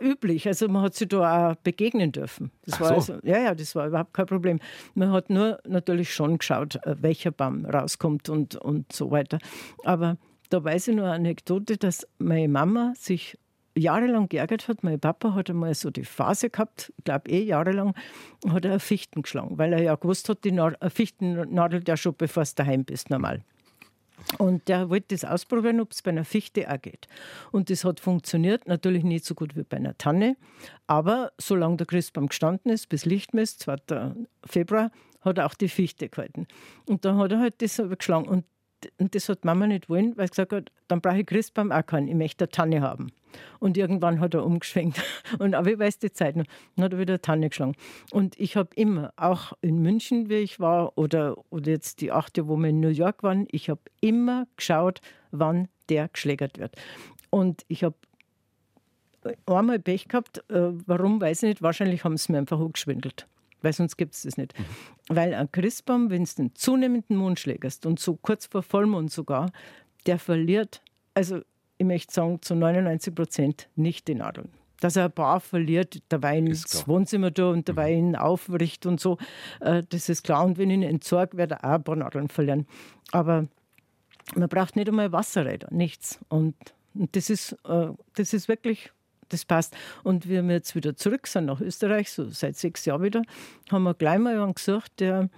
üblich. Also man hat sich da auch begegnen dürfen. Das Ach war so. also, ja, ja, das war überhaupt kein Problem. Man hat nur natürlich schon geschaut, äh, welcher Baum rauskommt und, und so weiter. Aber da weiß ich nur eine Anekdote, dass meine Mama sich jahrelang geärgert hat. Mein Papa hat einmal so die Phase gehabt, ich glaube eh jahrelang, hat er Fichten geschlagen, weil er ja gewusst hat, die eine Fichten nadelt ja schon, bevor du daheim bist, normal. Und der wollte das ausprobieren, ob es bei einer Fichte auch geht. Und das hat funktioniert, natürlich nicht so gut wie bei einer Tanne. Aber solange der Christbaum gestanden ist, bis Lichtmess, 2. Februar, hat er auch die Fichte gehalten. Und dann hat er halt das geschlagen. Und, und das hat Mama nicht wollen, weil sie gesagt hat, dann brauche ich Christbaum auch keinen, ich möchte eine Tanne haben. Und irgendwann hat er umgeschwenkt. Und aber ich weiß die Zeit noch. Dann hat er wieder eine Tanne geschlagen. Und ich habe immer, auch in München, wie ich war, oder, oder jetzt die achte, wo wir in New York waren, ich habe immer geschaut, wann der geschlägert wird. Und ich habe einmal Pech gehabt. Äh, warum, weiß ich nicht. Wahrscheinlich haben sie mir einfach hochgeschwindelt. Weil sonst gibt es das nicht. Weil ein Christbaum, wenn du den zunehmenden Mond schlägerst und so kurz vor Vollmond sogar, der verliert, also ich möchte sagen, zu 99 Prozent nicht die Nadeln. Dass er ein paar verliert, der Wein ins. Wohnzimmer da und der Wein aufricht und so, äh, das ist klar. Und wenn ich ihn entsorge, wird er auch ein paar Nadeln verlieren. Aber man braucht nicht einmal Wasserräder, nichts. Und, und das, ist, äh, das ist wirklich, das passt. Und wie wir jetzt wieder zurück sind nach Österreich, so seit sechs Jahren wieder, haben wir gleich mal einen gesucht, der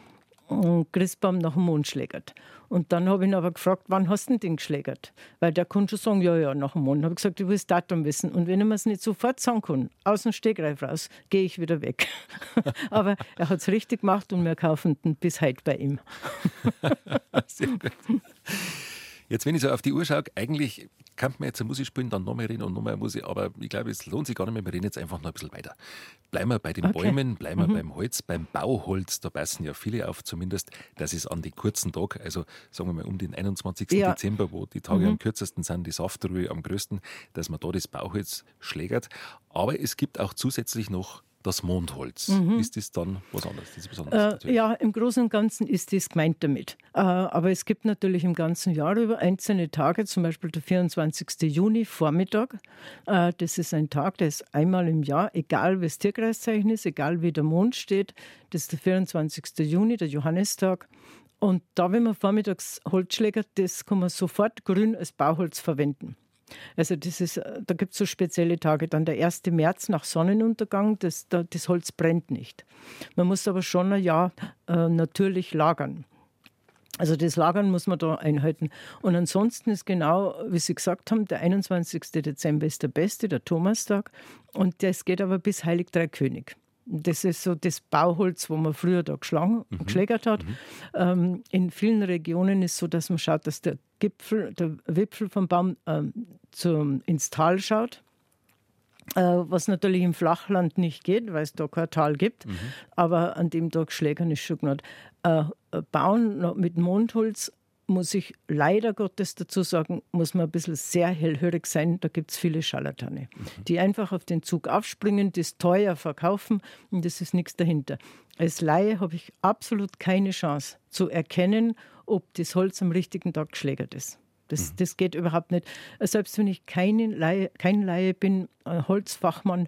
Christbaum nach dem Mond schlägert. Und dann habe ich ihn aber gefragt, wann hast du den geschlägert? Weil der konnte schon sagen, ja, ja, nach dem Mond. habe gesagt, ich will das Datum wissen. Und wenn ich mir es nicht sofort sagen kann, aus dem Stegreif raus, gehe ich wieder weg. aber er hat es richtig gemacht und wir kaufen den bis heute bei ihm. Sehr gut. Jetzt, wenn ich so auf die Uhr schaue, eigentlich kann man jetzt eine Musik spielen, dann nochmal reden und nochmal Musik, aber ich glaube, es lohnt sich gar nicht mehr. Wir reden jetzt einfach noch ein bisschen weiter. Bleiben wir bei den Okay. Bäumen, bleiben wir beim Holz, beim Bauholz, da passen ja viele auf, zumindest, dass es an den kurzen Tag, also sagen wir mal um den 21. Ja. Dezember, wo die Tage am kürzesten sind, die Saftruhe am größten, dass man da das Bauholz schlägert. Aber es gibt auch zusätzlich noch das Mondholz. Ist das dann was anderes? Besonders. Äh, ja, im Großen und Ganzen ist das gemeint damit. Äh, aber es gibt natürlich im ganzen Jahr über einzelne Tage, zum Beispiel der 24. Juni Vormittag. Äh, das ist ein Tag, der ist einmal im Jahr, egal wie das Tierkreiszeichen ist, egal wie der Mond steht. Das ist der 24. Juni, der Johannistag. Und da, wenn man vormittags Holz schlägert, das kann man sofort grün als Bauholz verwenden. Also das ist, da gibt es so spezielle Tage. Dann der 1. März nach Sonnenuntergang, das, das Holz brennt nicht. Man muss aber schon ein Jahr äh, natürlich lagern. Also das Lagern muss man da einhalten. Und ansonsten ist genau, wie Sie gesagt haben, der 21. Dezember ist der beste, der Thomastag. Und das geht aber bis Heilig Drei König. Das ist so das Bauholz, wo man früher da geschlagen, mhm. geschlägert hat. Mhm. Ähm, in vielen Regionen ist es so, dass man schaut, dass der Gipfel, der Wipfel vom Baum ähm, zum, ins Tal schaut. Äh, was natürlich im Flachland nicht geht, weil es da kein Tal gibt. Mhm. Aber an dem Tag schlägern ist schon gut. Äh, bauen mit Mondholz muss ich leider Gottes dazu sagen, muss man ein bisschen sehr hellhörig sein. Da gibt es viele Scharlatane, mhm. die einfach auf den Zug aufspringen, das teuer verkaufen und es ist nichts dahinter. Als Laie habe ich absolut keine Chance zu erkennen, ob das Holz am richtigen Tag geschlägert ist. Das, mhm. das geht überhaupt nicht. Selbst wenn ich keine Laie, kein Laie bin, Holzfachmann,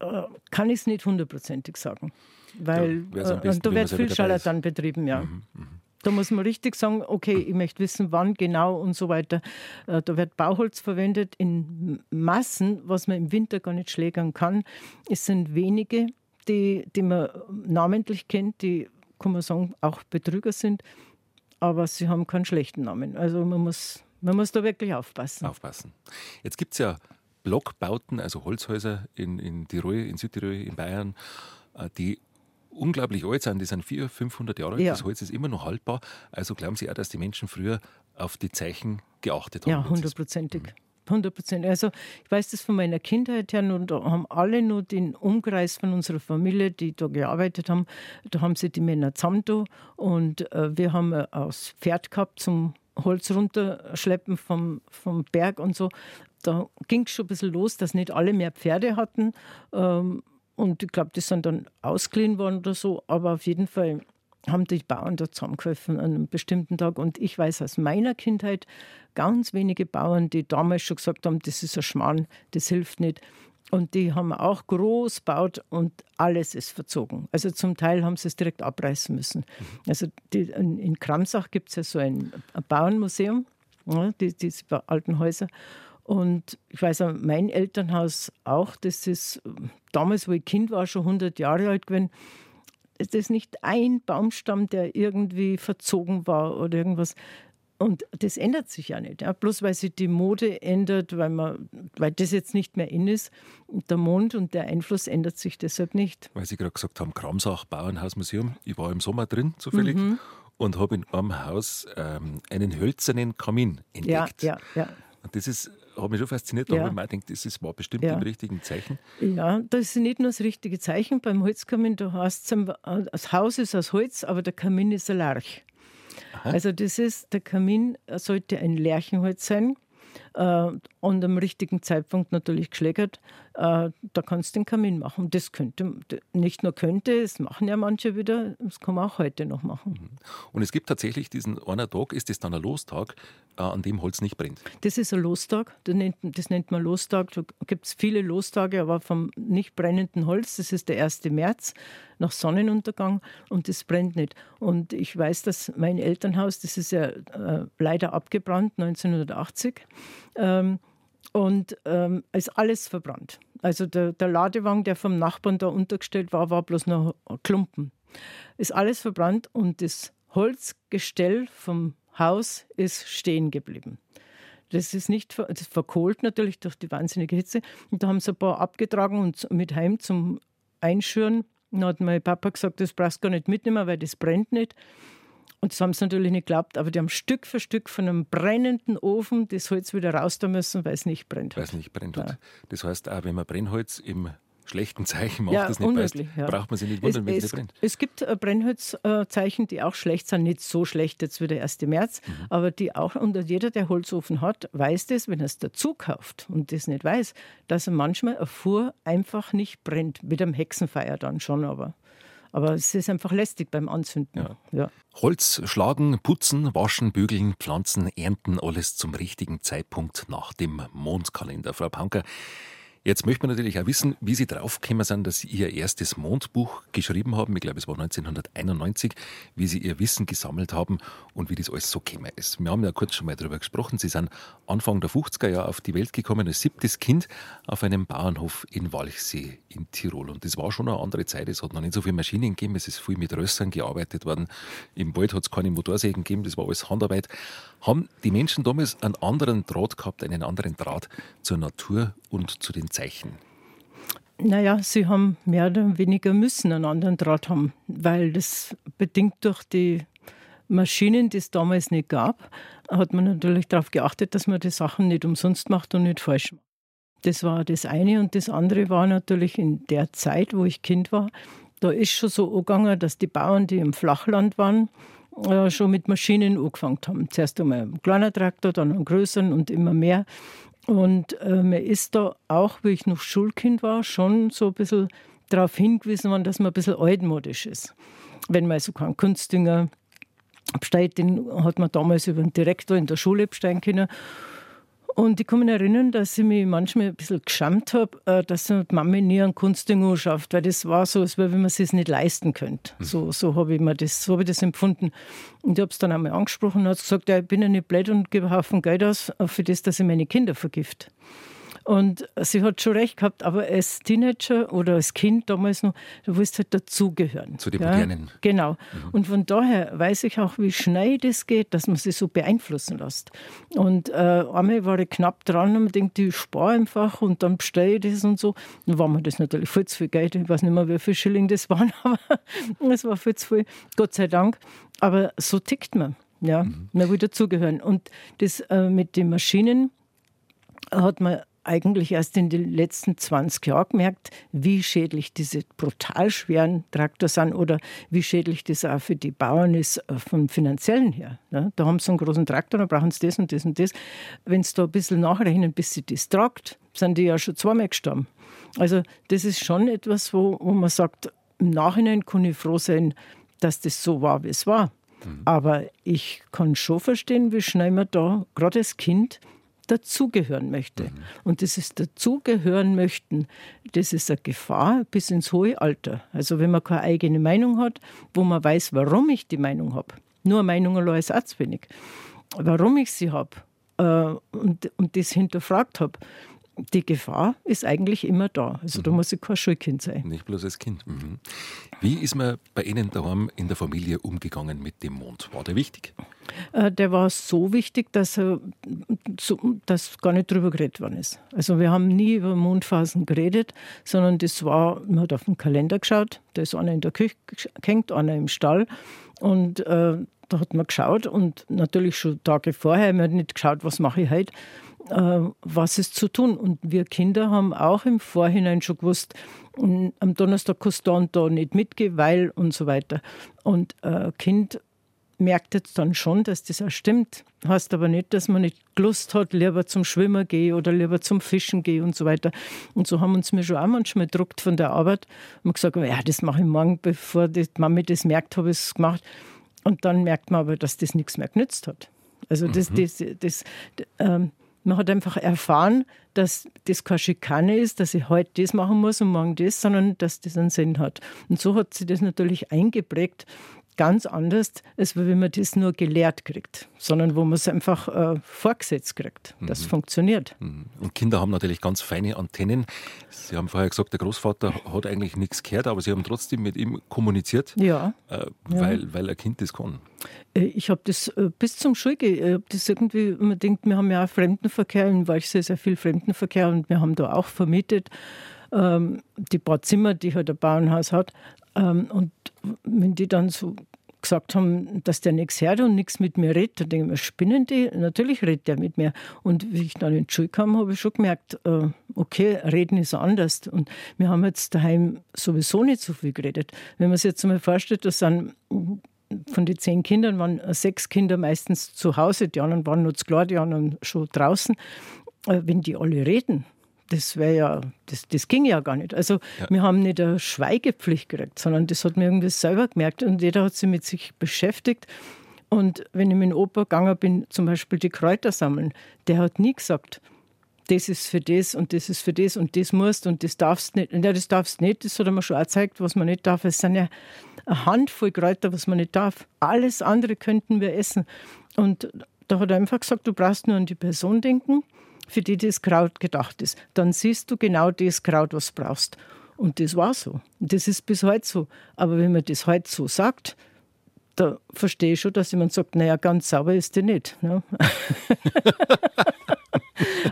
äh, kann ich es nicht hundertprozentig sagen. Weil ja, besten, da wird viel Scharlatan betrieben, ja. Mhm, mh. Da muss man richtig sagen, okay, ich möchte wissen, wann genau und so weiter. Äh, da wird Bauholz verwendet in Massen, was man im Winter gar nicht schlägern kann. Es sind wenige, die, die man namentlich kennt, die, kann man sagen, auch Betrüger sind aber sie haben keinen schlechten Namen. Also man muss, man muss da wirklich aufpassen. Aufpassen. Jetzt gibt es ja Blockbauten, also Holzhäuser in, in Tirol, in Südtirol, in Bayern, äh, die unglaublich alt sind. Die sind 400, 500 Jahre alt. Ja. Das Holz ist immer noch haltbar. Also glauben Sie auch, dass die Menschen früher auf die Zeichen geachtet haben? Ja, hundertprozentig. 100 Prozent. Also ich weiß das von meiner Kindheit her und da haben alle nur den Umkreis von unserer Familie, die da gearbeitet haben. Da haben sie die Männer zusammen da und äh, wir haben äh, aus Pferd gehabt zum Holz runterschleppen vom, vom Berg und so. Da ging es schon ein bisschen los, dass nicht alle mehr Pferde hatten. Ähm, und ich glaube, die sind dann ausgeliehen worden oder so. Aber auf jeden Fall haben die Bauern da zusammengeholfen an einem bestimmten Tag. Und ich weiß aus meiner Kindheit ganz wenige Bauern, die damals schon gesagt haben, das ist ein Schmarrn, das hilft nicht. Und die haben auch groß gebaut und alles ist verzogen. Also zum Teil haben sie es direkt abreißen müssen. Mhm. Also die, in, Kramsach gibt es ja so ein, ein Bauernmuseum, ja, die, diese alten Häuser. Und ich weiß, mein Elternhaus auch, das ist damals, wo ich Kind war, schon 100 Jahre alt gewesen es ist nicht ein Baumstamm, der irgendwie verzogen war oder irgendwas. Und das ändert sich ja nicht. Ja. Bloß weil sich die Mode ändert, weil, man, weil das jetzt nicht mehr in ist. Der Mond und der Einfluss ändert sich deshalb nicht. Weil Sie gerade gesagt haben, Kramsach Bauernhausmuseum. Ich war im Sommer drin, zufällig, mhm. und habe in einem Haus ähm, einen hölzernen Kamin entdeckt. Ja, ja, ja. Und das ist hat mich schon fasziniert, da ja. habe ich mir gedacht, das ist, war bestimmt ja. im richtigen Zeichen. Ja, das ist nicht nur das richtige Zeichen. Beim Holzkamin, da heißt es, das Haus ist aus Holz, aber der Kamin ist ein Larch. Aha. Also das ist, der Kamin sollte ein Lärchenholz sein und am richtigen Zeitpunkt natürlich geschlägert, äh, da kannst du den Kamin machen. Das könnte, nicht nur könnte, es machen ja manche wieder, das kann man auch heute noch machen. Mhm. Und es gibt tatsächlich diesen einer Tag, ist das dann ein Lostag, äh, an dem Holz nicht brennt? Das ist ein Lostag, das nennt, das nennt man Lostag. Da gibt es viele Lostage, aber vom nicht brennenden Holz, das ist der 1. März nach Sonnenuntergang und das brennt nicht. Und ich weiß, dass mein Elternhaus, das ist ja äh, leider abgebrannt, 1980. Ähm, und ähm, ist alles verbrannt. Also der, der Ladewagen, der vom Nachbarn da untergestellt war, war bloß noch Klumpen. Ist alles verbrannt und das Holzgestell vom Haus ist stehen geblieben. Das ist nicht das ist verkohlt natürlich durch die wahnsinnige Hitze. Und da haben sie ein paar abgetragen und mit heim zum Einschüren. Dann hat mein Papa gesagt, das brauchst du gar nicht mitnehmen, weil das brennt nicht. Und das haben sie natürlich nicht geglaubt, aber die haben Stück für Stück von einem brennenden Ofen das Holz wieder raus da müssen, weil es nicht brennt. Weil es nicht brennt. Ja. Das heißt, auch wenn man Brennholz im schlechten Zeichen macht, ja, das nicht passt, ja. braucht man sich nicht wundern, wenn es, es nicht brennt. Es gibt äh, Brennholzzeichen, die auch schlecht sind, nicht so schlecht jetzt wie der 1. März, mhm. aber die auch, und jeder, der Holzofen hat, weiß das, wenn er es dazu kauft und das nicht weiß, dass er manchmal ein Fuhr einfach nicht brennt, mit einem Hexenfeier dann schon, aber aber es ist einfach lästig beim Anzünden. Ja. Ja. Holz schlagen, putzen, waschen, bügeln, pflanzen, ernten, alles zum richtigen Zeitpunkt nach dem Mondkalender. Frau Panker, Jetzt möchte man natürlich auch wissen, wie Sie draufgekommen sind, dass Sie Ihr erstes Mondbuch geschrieben haben. Ich glaube, es war 1991, wie Sie Ihr Wissen gesammelt haben und wie das alles so gekommen ist. Wir haben ja kurz schon mal darüber gesprochen. Sie sind Anfang der 50er Jahre auf die Welt gekommen als siebtes Kind auf einem Bauernhof in Walchsee in Tirol. Und das war schon eine andere Zeit. Es hat noch nicht so viele Maschinen gegeben. Es ist viel mit Rössern gearbeitet worden. Im Wald hat es keine Motorsägen gegeben. Das war alles Handarbeit. Haben die Menschen damals einen anderen Draht gehabt, einen anderen Draht zur Natur und zu den Zeichen? Naja, sie haben mehr oder weniger müssen einen anderen Draht haben, weil das bedingt durch die Maschinen, die es damals nicht gab, hat man natürlich darauf geachtet, dass man die Sachen nicht umsonst macht und nicht falsch macht. Das war das eine. Und das andere war natürlich in der Zeit, wo ich Kind war, da ist schon so angegangen, dass die Bauern, die im Flachland waren, äh, schon mit Maschinen angefangen haben. Zuerst einmal ein kleiner Traktor, dann einen größeren und immer mehr. Und äh, mir ist da auch, wie ich noch Schulkind war, schon so ein bisschen darauf hingewiesen worden, dass man ein bisschen altmodisch ist. Wenn man so keinen Kunstdünger bestellt, den hat man damals über den Direktor in der Schule bestellen können. Und ich kann mich erinnern, dass ich mich manchmal ein bisschen geschämt habe, äh, dass die Mama nie einen Kunstding schafft, weil das war so, als wenn man es sich nicht leisten könnte. Mhm. So, so habe ich, mir das, so hab ich das empfunden. Und ich habe es dann einmal angesprochen und hat gesagt, ja, ich bin ja nicht blöd und gebe einen Haufen Geld aus für das, dass ich meine Kinder vergift. Und sie hat schon recht gehabt, aber als Teenager oder als Kind damals noch, du willst halt dazugehören. Zu den ja? Modernen. Genau. Mhm. Und von daher weiß ich auch, wie schnell das geht, dass man sich so beeinflussen lässt. Und äh, einmal war ich knapp dran und denkt, ich spare einfach und dann bestelle ich das und so. Dann war mir das natürlich viel zu viel Geld. Ich weiß nicht mehr, wie viel Schilling das waren, aber es war viel zu viel. Gott sei Dank. Aber so tickt man. Ja, mhm. man will dazugehören. Und das äh, mit den Maschinen hat man eigentlich erst in den letzten 20 Jahren gemerkt, wie schädlich diese brutal schweren Traktor sind oder wie schädlich das auch für die Bauern ist äh, vom finanziellen her. da haben sie einen großen Traktor, dann brauchen sie das und das und das. Wenn sie da ein bisschen nachrechnen, bis sie das tragt, sind die ja schon zweimal gestorben. Also das ist schon etwas, wo, wo man sagt, im Nachhinein kann ich froh sein, dass das so war, wie es war. Mhm. Aber ich kann schon verstehen, wie schnell man da, gerade als Kind, dazugehören möchte. Mhm. Und dieses Dazugehören möchten, das ist eine Gefahr bis ins hohe Alter. Also wenn man keine eigene Meinung hat, wo man weiß, warum ich die Meinung habe. Nur Meinung allein ist auch zu wenig. Warum ich sie habe äh, und, und das hinterfragt habe, die Gefahr ist eigentlich immer da. Also mhm. da muss ich kein Schulkind sein. Nicht bloß als Kind. Mhm. Wie ist man bei Ihnen daheim in der Familie umgegangen mit dem Mond? War der wichtig? Äh, der war so wichtig, dass, er, dass gar nicht drüber geredet worden ist. Also wir haben nie über Mondphasen geredet, sondern das war, man hat auf den Kalender geschaut, da ist einer in der Küche gehängt, einer im Stall und äh, da hat man geschaut und natürlich schon Tage vorher, man hat nicht geschaut, was mache ich heute, was ist zu tun. Und wir Kinder haben auch im Vorhinein schon gewusst, am Donnerstag kannst du da und da nicht mitgehen, weil und so weiter. Und ein äh, Kind merkt jetzt dann schon, dass das auch stimmt. Heißt aber nicht, dass man nicht Lust hat, lieber zum Schwimmen gehe oder lieber zum Fischen gehe und so weiter. Und so haben uns mir schon auch manchmal gedruckt von der Arbeit und gesagt, ja, das mache ich morgen, bevor die Mami das merkt, habe ich es gemacht. Und dann merkt man aber, dass das nichts mehr genützt hat. Also das, mhm. das, das, das ähm, man hat einfach erfahren, dass das keine Schikane ist, dass ich heute das machen muss und morgen das, sondern dass das einen Sinn hat. Und so hat sich das natürlich eingeprägt, ganz anders, als wenn man das nur gelehrt kriegt, sondern wo man es einfach äh, vorgesetzt kriegt. Das mhm. funktioniert. Mhm. Und Kinder haben natürlich ganz feine Antennen. Sie haben vorher gesagt, der Großvater hat eigentlich nichts gehört, aber Sie haben trotzdem mit ihm kommuniziert, ja. Äh, weil, ja. weil ein Kind das kann. Äh, ich habe das äh, bis zum ich habe das irgendwie, man denkt, wir haben ja auch Fremdenverkehr, in Walchsee sehr viel Fremdenverkehr und wir haben da auch vermietet ähm, die paar Zimmer, die halt ein Bauernhaus hat. Ähm, und wenn die dann so gesagt haben, dass der nichts hört und nichts mit mir redet, dann denke ich mir, spinnen die? Natürlich redet der mit mir. Und wie ich dann in die Schule kam, habe ich schon gemerkt, äh, okay, reden ist anders. Und wir haben jetzt daheim sowieso nicht so viel geredet. Wenn man sich jetzt mal vorstellt, das sind von den zehn Kindern waren sechs Kinder meistens zu Hause, die anderen waren nur zu klar, die anderen schon draußen. Äh, wenn die alle reden, das wäre ja, das, das ging ja gar nicht. Also ja. wir haben nicht eine Schweigepflicht gekriegt, sondern das hat mir irgendwie selber gemerkt und jeder hat sich mit sich beschäftigt. Und wenn ich mit dem Opa gegangen bin, zum Beispiel die Kräuter sammeln, der hat nie gesagt, das ist für das und das ist für das und das musst und das darfst nicht. Ja, das darfst nicht, das hat er mir schon gezeigt, was man nicht darf. Es sind ja eine Handvoll Kräuter, was man nicht darf. Alles andere könnten wir essen. Und da hat er einfach gesagt, du brauchst nur an die Person denken, für die das Kraut gedacht ist. Dann siehst du genau das Kraut, was du brauchst. Und das war so. Das ist bis heute so. Aber wenn man das heute so sagt, da verstehe ich schon, dass jemand sagt, naja, ganz sauber ist der nicht. Ne?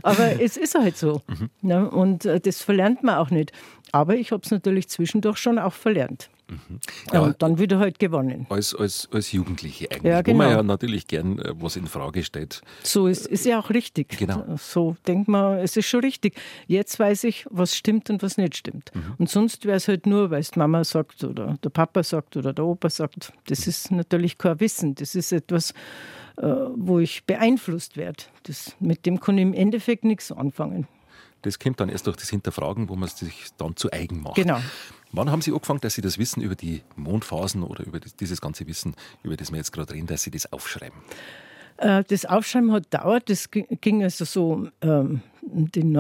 Aber es ist halt so. Mhm. Ne? Und äh, das verlernt man auch nicht. Aber ich habe es natürlich zwischendurch schon auch verlernt. Mhm. Ja, und dann wieder halt gewonnen. Als, als, als Jugendliche eigentlich, ja, genau. wo man genau. ja natürlich gern äh, was in Frage stellt. So ist, ist ja auch richtig. Genau. So denkt man, es ist schon richtig. Jetzt weiß ich, was stimmt und was nicht stimmt. Mhm. Und sonst wäre es halt nur, weil es Mama sagt oder der Papa sagt oder der Opa sagt. Das ist natürlich kein Wissen. Das ist etwas, äh, wo ich beeinflusst werde. mit dem kann ich im Endeffekt nichts anfangen. Das kommt dann erst durch das Hinterfragen, wo man es sich dann zu eigen macht. Genau. Wann haben Sie angefangen, dass Sie das Wissen über die Mondphasen oder über dieses ganze Wissen, über das wir jetzt gerade reden, dass Sie das aufschreiben? Äh, das Aufschreiben hat dauert. Das ging also so ähm, den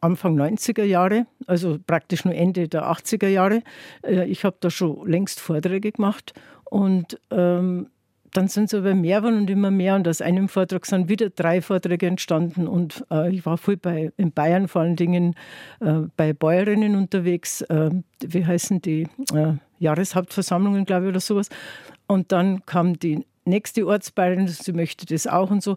Anfang 90er Jahre, also praktisch nur Ende der 80er Jahre. Äh, ich habe da schon längst Vorträge gemacht und ähm, dann sind es aber mehr und immer mehr. Und aus einem Vortrag sind wieder drei Vorträge entstanden. Und äh, ich war viel bei, in Bayern, vor allen Dingen äh, bei Bäuerinnen unterwegs. Äh, wie heißen die? Äh, Jahreshauptversammlungen, glaube ich, oder sowas. Und dann kam die nächste Ortsbayerin, sie möchte das auch und so.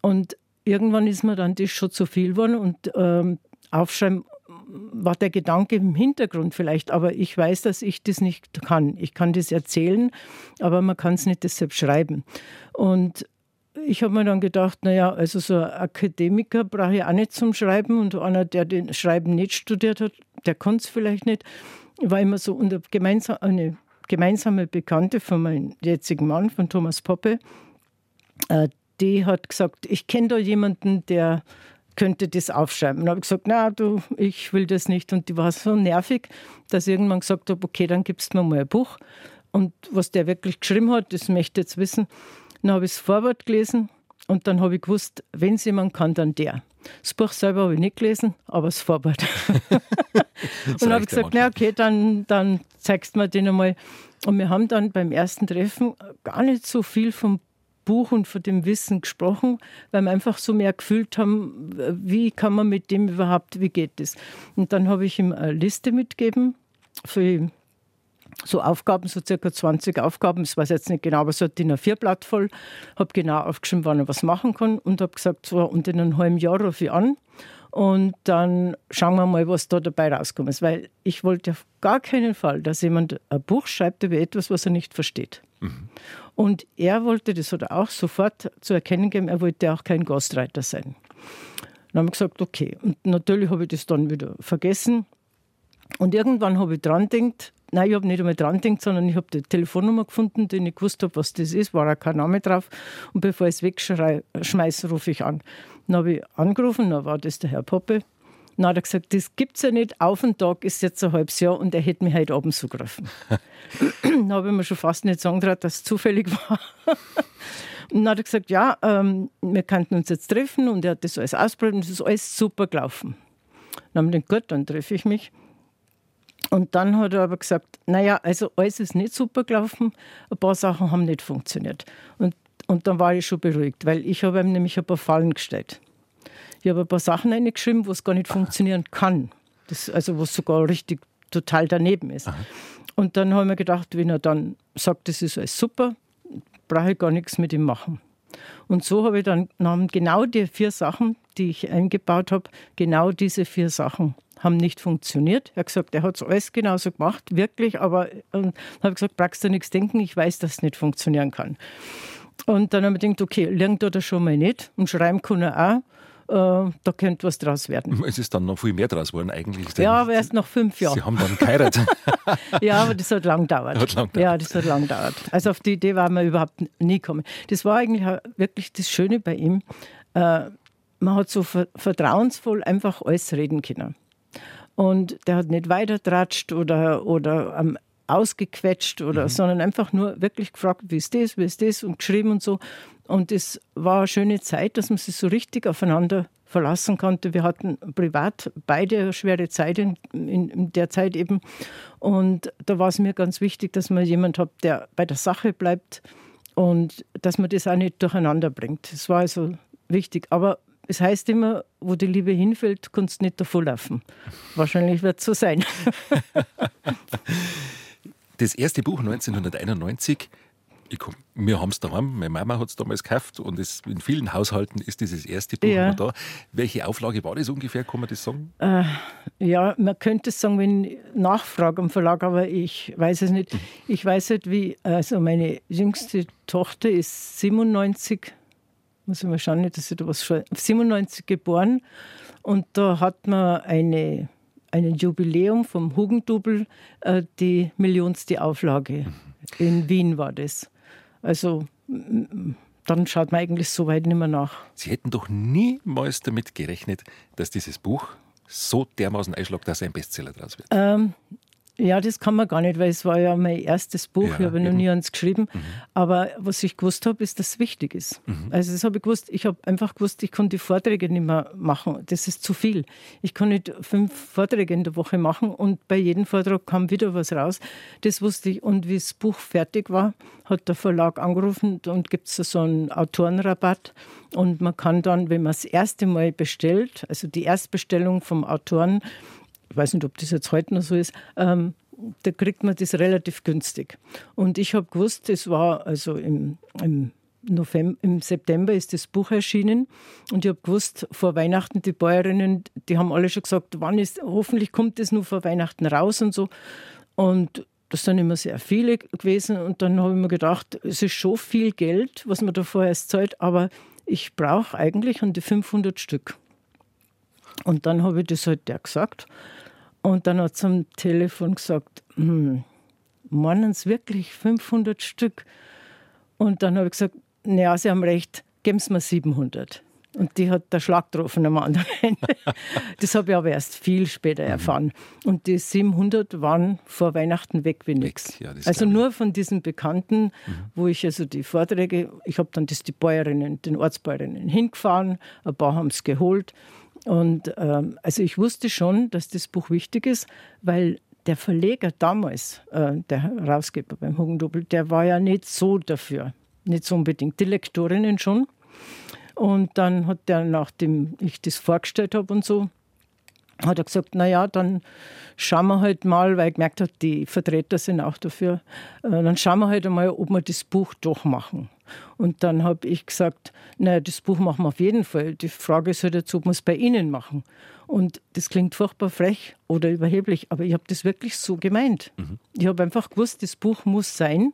Und irgendwann ist mir dann das schon zu viel geworden und ähm, aufschreiben war der Gedanke im Hintergrund vielleicht, aber ich weiß, dass ich das nicht kann. Ich kann das erzählen, aber man kann es nicht deshalb schreiben. Und ich habe mir dann gedacht, naja, also so ein Akademiker brauche ich auch nicht zum Schreiben und einer, der den Schreiben nicht studiert hat, der kann es vielleicht nicht. Ich war immer so unter gemeinsam, eine gemeinsame Bekannte von meinem jetzigen Mann, von Thomas Poppe, äh, die hat gesagt, ich kenne da jemanden, der könnte das aufschreiben. Und habe ich gesagt, na du, ich will das nicht. Und die war so nervig, dass ich irgendwann gesagt habe, okay, dann gibst du mir mal ein Buch. Und was der wirklich geschrieben hat, das möchte ich jetzt wissen. Dann habe ich das Vorwort gelesen und dann habe ich gewusst, wenn es jemand kann, dann der. Das Buch selber habe ich nicht gelesen, aber das Vorwort. und dann habe ich gesagt, na okay, dann, dann zeigst du mir den einmal. Und wir haben dann beim ersten Treffen gar nicht so viel vom Buch und von dem Wissen gesprochen, weil wir einfach so mehr gefühlt haben, wie kann man mit dem überhaupt, wie geht das? Und dann habe ich ihm eine Liste mitgegeben für so Aufgaben, so circa 20 Aufgaben, ich weiß jetzt nicht genau, aber so ein DIN A4-Blatt voll, habe genau aufgeschrieben, wann er was machen kann und habe gesagt, so, und in einem halben Jahr rufe ich an und dann schauen wir mal, was da dabei rauskommt. Weil ich wollte auf gar keinen Fall, dass jemand ein Buch schreibt über etwas, was er nicht versteht. Mhm. Und er wollte, das hat er auch sofort zu erkennen gegeben, er wollte auch kein Ghostwriter sein. Dann haben wir gesagt, okay. Und natürlich habe ich das dann wieder vergessen. Und irgendwann habe ich dran gedacht, nein, ich habe nicht einmal dran gedacht, sondern ich habe die Telefonnummer gefunden, die ich gewusst habe, was das ist, war auch kein Name drauf. Und bevor ich es wegschmeiße, rufe ich an. Dann habe ich angerufen, dann war das der Herr Poppe. Dann hat er gesagt, das gibt es ja nicht. Auf den Tag ist jetzt ein halbes Jahr und er hätte mich heute Abend zugegriffen. dann habe ich mir schon fast nicht sagen traut, dass es zufällig war. und dann hat er gesagt, ja, ähm, wir könnten uns jetzt treffen und er hat das alles ausprobiert und es ist alles super gelaufen. Dann haben wir gedacht, gut, dann treffe ich mich. Und dann hat er aber gesagt, naja, also alles ist nicht super gelaufen, ein paar Sachen haben nicht funktioniert. Und, und dann war ich schon beruhigt, weil ich habe ihm nämlich ein paar Fallen gestellt. Ich habe ein paar Sachen eingeschrieben, wo es gar nicht funktionieren kann. Das, also wo es sogar richtig total daneben ist. Aha. Und dann habe ich mir gedacht, wenn er dann sagt, das ist alles super, brauche ich gar nichts mit ihm machen. Und so habe ich dann genau die vier Sachen, die ich eingebaut habe, genau diese vier Sachen haben nicht funktioniert. Er hat gesagt, er hat es alles genauso gemacht, wirklich, aber ähm, habe gesagt, brauchst du nichts denken, ich weiß, dass es nicht funktionieren kann. Und dann habe ich gedacht, okay, lernt er das schon mal nicht und schreiben kann er auch äh, da könnte was draus werden. Es ist dann noch viel mehr draus geworden eigentlich. Ja, aber erst nach fünf Jahren. Sie haben dann geheiratet. ja, aber das hat lang gedauert. Hat lang. Ja, das hat lang gedauert. Also auf die Idee war man überhaupt nie gekommen. Das war eigentlich wirklich das Schöne bei ihm. Äh, man hat so vertrauensvoll einfach alles reden können. Und der hat nicht weitertratscht oder, oder am ausgequetscht oder, mhm. sondern einfach nur wirklich gefragt, wie ist das, wie ist das und geschrieben und so. Und es war eine schöne Zeit, dass man sich so richtig aufeinander verlassen konnte. Wir hatten privat beide schwere Zeit in, in, in der Zeit eben. Und da war es mir ganz wichtig, dass man jemand hat, der bei der Sache bleibt und dass man das auch nicht durcheinander bringt. Das war also wichtig. Aber es heißt immer, wo die Liebe hinfällt, kannst du nicht davonlaufen. Wahrscheinlich wird es so sein. das erste Buch 1991 ich, wir haben es daheim, meine Mama hat es damals gekauft und es, in vielen Haushalten ist dieses erste Buch ja. da. Welche Auflage war das ungefähr, kann man das sagen? Äh, ja, man könnte es sagen, wenn nachfrage am Verlag, aber ich weiß es nicht. Mhm. Ich weiß nicht, wie, also meine jüngste Tochter ist 97, muss ich mal schauen, nicht, dass ich da was schon, 97 geboren und da hat man eine ein Jubiläum vom Hugendubel, äh, die millionste Auflage. In Wien war das. Also dann schaut man eigentlich so weit nicht mehr nach. Sie hätten doch niemals damit gerechnet, dass dieses Buch so dermaßen einschlägt, dass ein Bestseller draus wird. Ähm, ja, das kann man gar nicht, weil es war ja mein erstes Buch. Ja, ich habe noch nie eins geschrieben. Mhm. Aber was ich gewusst habe, ist, dass es wichtig ist. Mhm. Also das habe ich gewusst. Ich habe einfach gewusst, ich kann die Vorträge nicht mehr machen. Das ist zu viel. Ich kann nicht fünf Vorträge in der Woche machen und bei jedem Vortrag kam wieder was raus. Das wusste ich. Und wie das Buch fertig war, hat der Verlag angerufen und gibt es so einen Autorenrabatt. Und man kann dann, wenn man das erste Mal bestellt, also die Erstbestellung vom Autoren, weiß nicht, ob das jetzt heute noch so ist, ähm, da kriegt man das relativ günstig. Und ich habe gewusst, es war also im, im November, im September ist das Buch erschienen und ich habe gewusst, vor Weihnachten die Bäuerinnen, die haben alle schon gesagt, wann ist, hoffentlich kommt es nur vor Weihnachten raus und so. Und das sind immer sehr viele gewesen und dann habe ich mir gedacht, es ist schon viel Geld, was man da vorher zahlt, aber ich brauche eigentlich an die 500 Stück. Und dann habe ich das halt der gesagt und dann hat sie am Telefon gesagt, hm, meinen Sie wirklich 500 Stück? Und dann habe ich gesagt, naja, Sie haben recht, geben Sie mir 700. Und die hat der Schlag getroffen am anderen Ende. Das habe ich aber erst viel später mhm. erfahren. Und die 700 waren vor Weihnachten weg wie nichts. Ja, also nur von diesen Bekannten, mhm. wo ich also die Vorträge, ich habe dann das die Bäuerinnen, den Ortsbäuerinnen hingefahren, ein paar haben es geholt und ähm, also ich wusste schon, dass das Buch wichtig ist, weil der Verleger damals, äh, der Herausgeber beim Hugendubel, der war ja nicht so dafür. Nicht so unbedingt. Die Lektorinnen schon. Und dann hat der, nachdem ich das vorgestellt habe und so, hat er gesagt, naja, dann schauen wir halt mal, weil ich gemerkt habe, die Vertreter sind auch dafür, äh, dann schauen wir halt einmal, ob wir das Buch doch machen. Und dann habe ich gesagt, naja, das Buch machen wir auf jeden Fall. Die Frage ist halt jetzt, ob wir es bei Ihnen machen. Und das klingt furchtbar frech oder überheblich, aber ich habe das wirklich so gemeint. Mhm. Ich habe einfach gewusst, das Buch muss sein.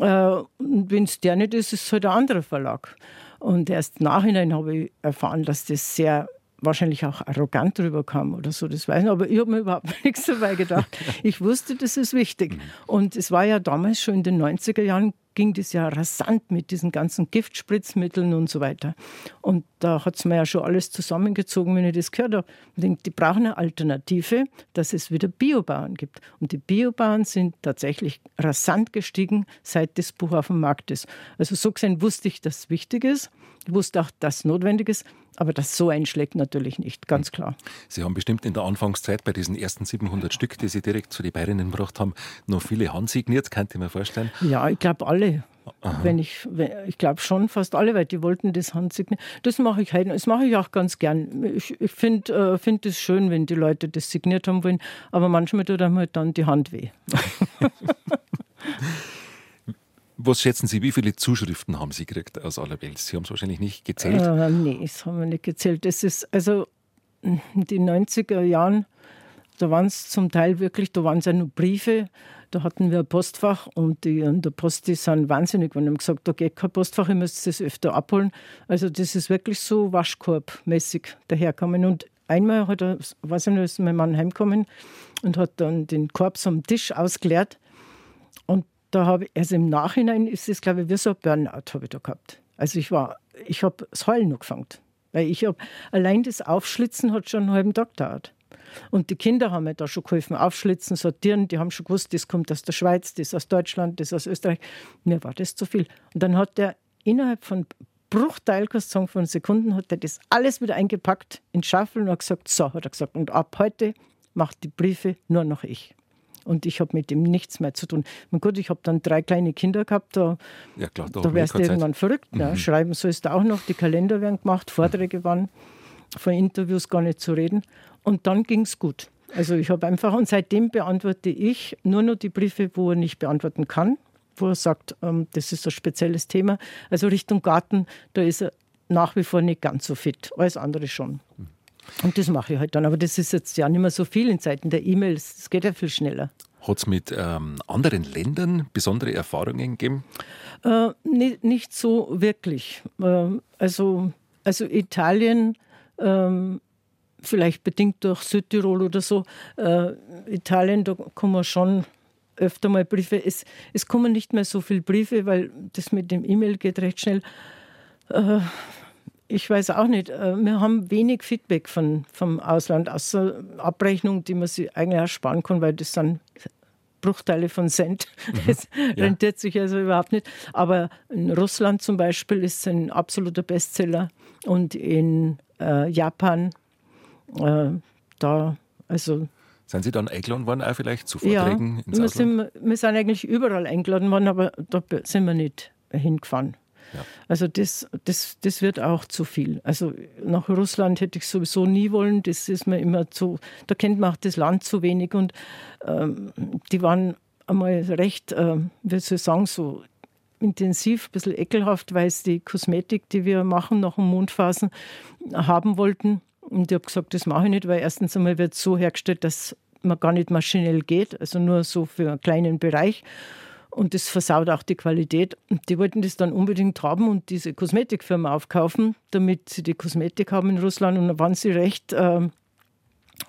Äh, und wenn es der nicht ist, ist es halt ein anderer Verlag. Und erst nachhinein habe ich erfahren, dass das sehr wahrscheinlich auch arrogant rüberkam oder so, das weiß ich. Aber ich habe mir überhaupt nichts dabei gedacht. Ich wusste, das ist wichtig. Und es war ja damals schon in den 90er Jahren ging das ja rasant mit diesen ganzen Giftspritzmitteln und so weiter. Und da hat es mir ja schon alles zusammengezogen, wenn ich das gehört habe. Ich denke, die brauchen eine Alternative, dass es wieder Biobauern gibt. Und die Biobauern sind tatsächlich rasant gestiegen, seit das Buch auf dem Markt ist. Also so gesehen wusste ich, dass es wichtig ist. Ich wusste auch, dass es notwendig ist. Aber das so einschlägt natürlich nicht, ganz klar. Sie haben bestimmt in der Anfangszeit bei diesen ersten 700 Stück, die Sie direkt zu den Bayerinnen gebracht haben, noch viele handsigniert, kann ich mir vorstellen. Ja, ich glaube alle. Wenn ich, ich glaube schon fast alle, weil die wollten das handsignieren. Das mache ich halt, das mache ich auch ganz gern. Ich, ich finde es äh, find schön, wenn die Leute das signiert haben wollen, aber manchmal tut einem halt dann die Hand weh. Was schätzen Sie, wie viele Zuschriften haben Sie gekriegt aus aller Welt? Sie haben es wahrscheinlich nicht gezählt. Äh, nee, das haben wir nicht gezählt. Das ist, also in den 90er Jahren, da waren es zum Teil wirklich, da waren es ja nur Briefe, da hatten wir ein Postfach und die an der Post, die sind wahnsinnig, wenn haben gesagt, da geht kein Postfach, ihr müsst es öfter abholen. Also das ist wirklich so Waschkorbmäßig daherkommen. Und einmal hat er, weiß ich nicht, ist mein Mann heimgekommen und hat dann den Korb am Tisch ausgeleert da habe also im Nachhinein ist es, glaube ich, wie so ein Burnout habe ich da gehabt. Also ich war, ich habe das Heulen noch gefangen. Weil ich habe, allein das Aufschlitzen hat schon einen halben Tag gedauert. Und die Kinder haben mir da schon geholfen, aufschlitzen, sortieren. Die haben schon gewusst, das kommt aus der Schweiz, das aus Deutschland, das aus Österreich. Mir war das zu viel. Und dann hat der innerhalb von Bruchteil, kannst sagen, von Sekunden hat er das alles wieder eingepackt in Schaffel und hat gesagt, so, hat er gesagt, und ab heute macht die Briefe nur noch ich. Und ich habe mit dem nichts mehr zu tun. Und gut, ich habe dann drei kleine Kinder gehabt, da, ja, klar, da, wärst du irgendwann Zeit. verrückt. Mhm. Ja. Schreiben sollst du auch noch, die Kalender werden gemacht, Vorträge waren, von Interviews gar nicht zu reden. Und dann ging es gut. Also ich habe einfach, und seitdem beantworte ich nur noch die Briefe, wo er nicht beantworten kann, wo er sagt, ähm, das ist ein spezielles Thema. Also Richtung Garten, da ist er nach wie vor nicht ganz so fit, alles andere schon. Mhm. Und das mache ich halt dann. Aber das ist jetzt ja nicht mehr so viel in Zeiten der E-Mails. Es geht ja viel schneller. Hat es mit ähm, anderen Ländern besondere Erfahrungen gegeben? Äh, nicht, nicht, so wirklich. Äh, also, also Italien, äh, vielleicht bedingt durch Südtirol oder so, äh, Italien, da kann man schon öfter mal Briefe. Es, es kommen nicht mehr so viele Briefe, weil das mit dem E-Mail geht recht schnell. Ich weiß auch nicht. Äh, wir haben wenig Feedback von, vom Ausland, außer Abrechnung, die man sich eigentlich ersparen kann, weil das sind Bruchteile von Cent. Mhm. Das ja. rentiert sich also überhaupt nicht. Aber in Russland zum Beispiel ist es ein absoluter Bestseller und in äh, Japan, äh, da, also sind Sie dann eingeladen worden, auch vielleicht zu Vorträgen ja, ins wir Sind, wir sind eigentlich überall eingeladen worden, aber da sind wir nicht hingefahren. Also das, das, das wird auch zu viel. Also nach Russland hätte ich sowieso nie wollen. Das ist mir immer zu, da kennt man auch das Land zu wenig. Und ähm, die waren einmal recht, äh, wie soll ich sagen, so intensiv, ein bisschen ekelhaft, weil es die Kosmetik, die wir machen nach dem Mondphasen, haben wollten. Und ich habe gesagt, das mache ich nicht, weil erstens einmal wird es so hergestellt, dass man gar nicht maschinell geht, also nur so für einen kleinen Bereich. Und das versaut auch die Qualität. Und die wollten das dann unbedingt haben und diese Kosmetikfirma aufkaufen, damit sie die Kosmetik haben in Russland. Und dann waren sie recht äh,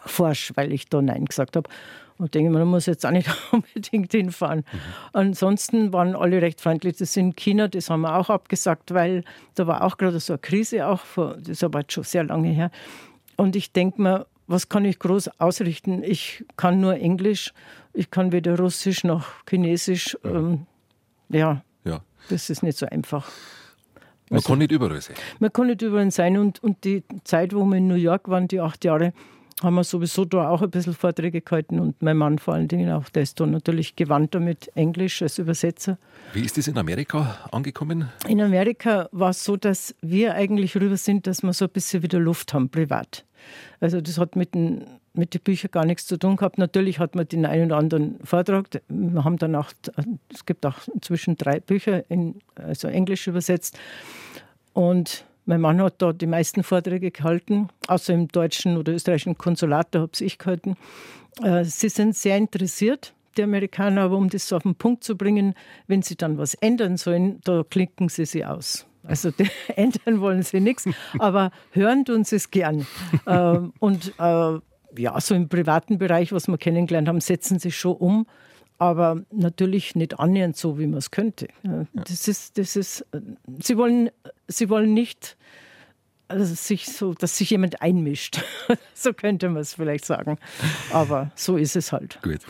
forsch, weil ich da Nein gesagt habe. Und denke, man muss jetzt auch nicht unbedingt hinfahren. Mhm. Ansonsten waren alle recht freundlich. Das in China, das haben wir auch abgesagt, weil da war auch gerade so eine Krise, auch vor, das ist aber jetzt schon sehr lange her. Und ich denke mir, was kann ich groß ausrichten? Ich kann nur Englisch, ich kann weder Russisch noch Chinesisch. Ja, ähm, ja, ja. das ist nicht so einfach. Man also, kann nicht überall sein. Man kann nicht überall sein. Und, und die Zeit, wo wir in New York waren, die acht Jahre, haben wir sowieso da auch ein bisschen Vorträge gehalten und mein Mann vor allen Dingen auch, der ist da natürlich gewandter mit Englisch als Übersetzer. Wie ist das in Amerika angekommen? In Amerika war es so, dass wir eigentlich rüber sind, dass wir so ein bisschen wieder Luft haben, privat. Also das hat mit den, mit den Büchern gar nichts zu tun gehabt. Natürlich hat man den einen oder anderen Vortrag. Wir haben dann auch, es gibt auch inzwischen drei Bücher, in, also Englisch übersetzt. Und mein Mann hat da die meisten Vorträge gehalten, außer im deutschen oder österreichischen Konsulat, da habe ich gehalten. Äh, sie sind sehr interessiert, die Amerikaner, aber um das so auf den Punkt zu bringen, wenn sie dann was ändern sollen, da klicken sie sie aus. Also ändern wollen sie nichts, aber hören tun sie es gern. Ähm, und äh, ja, so im privaten Bereich, was wir kennengelernt haben, setzen sie schon um, aber natürlich nicht annähernd so, wie man es könnte. Das ist, das ist, sie wollen, sie wollen nicht, also sich so, dass sich jemand einmischt. so könnte man es vielleicht sagen. Aber so ist es halt. Gut.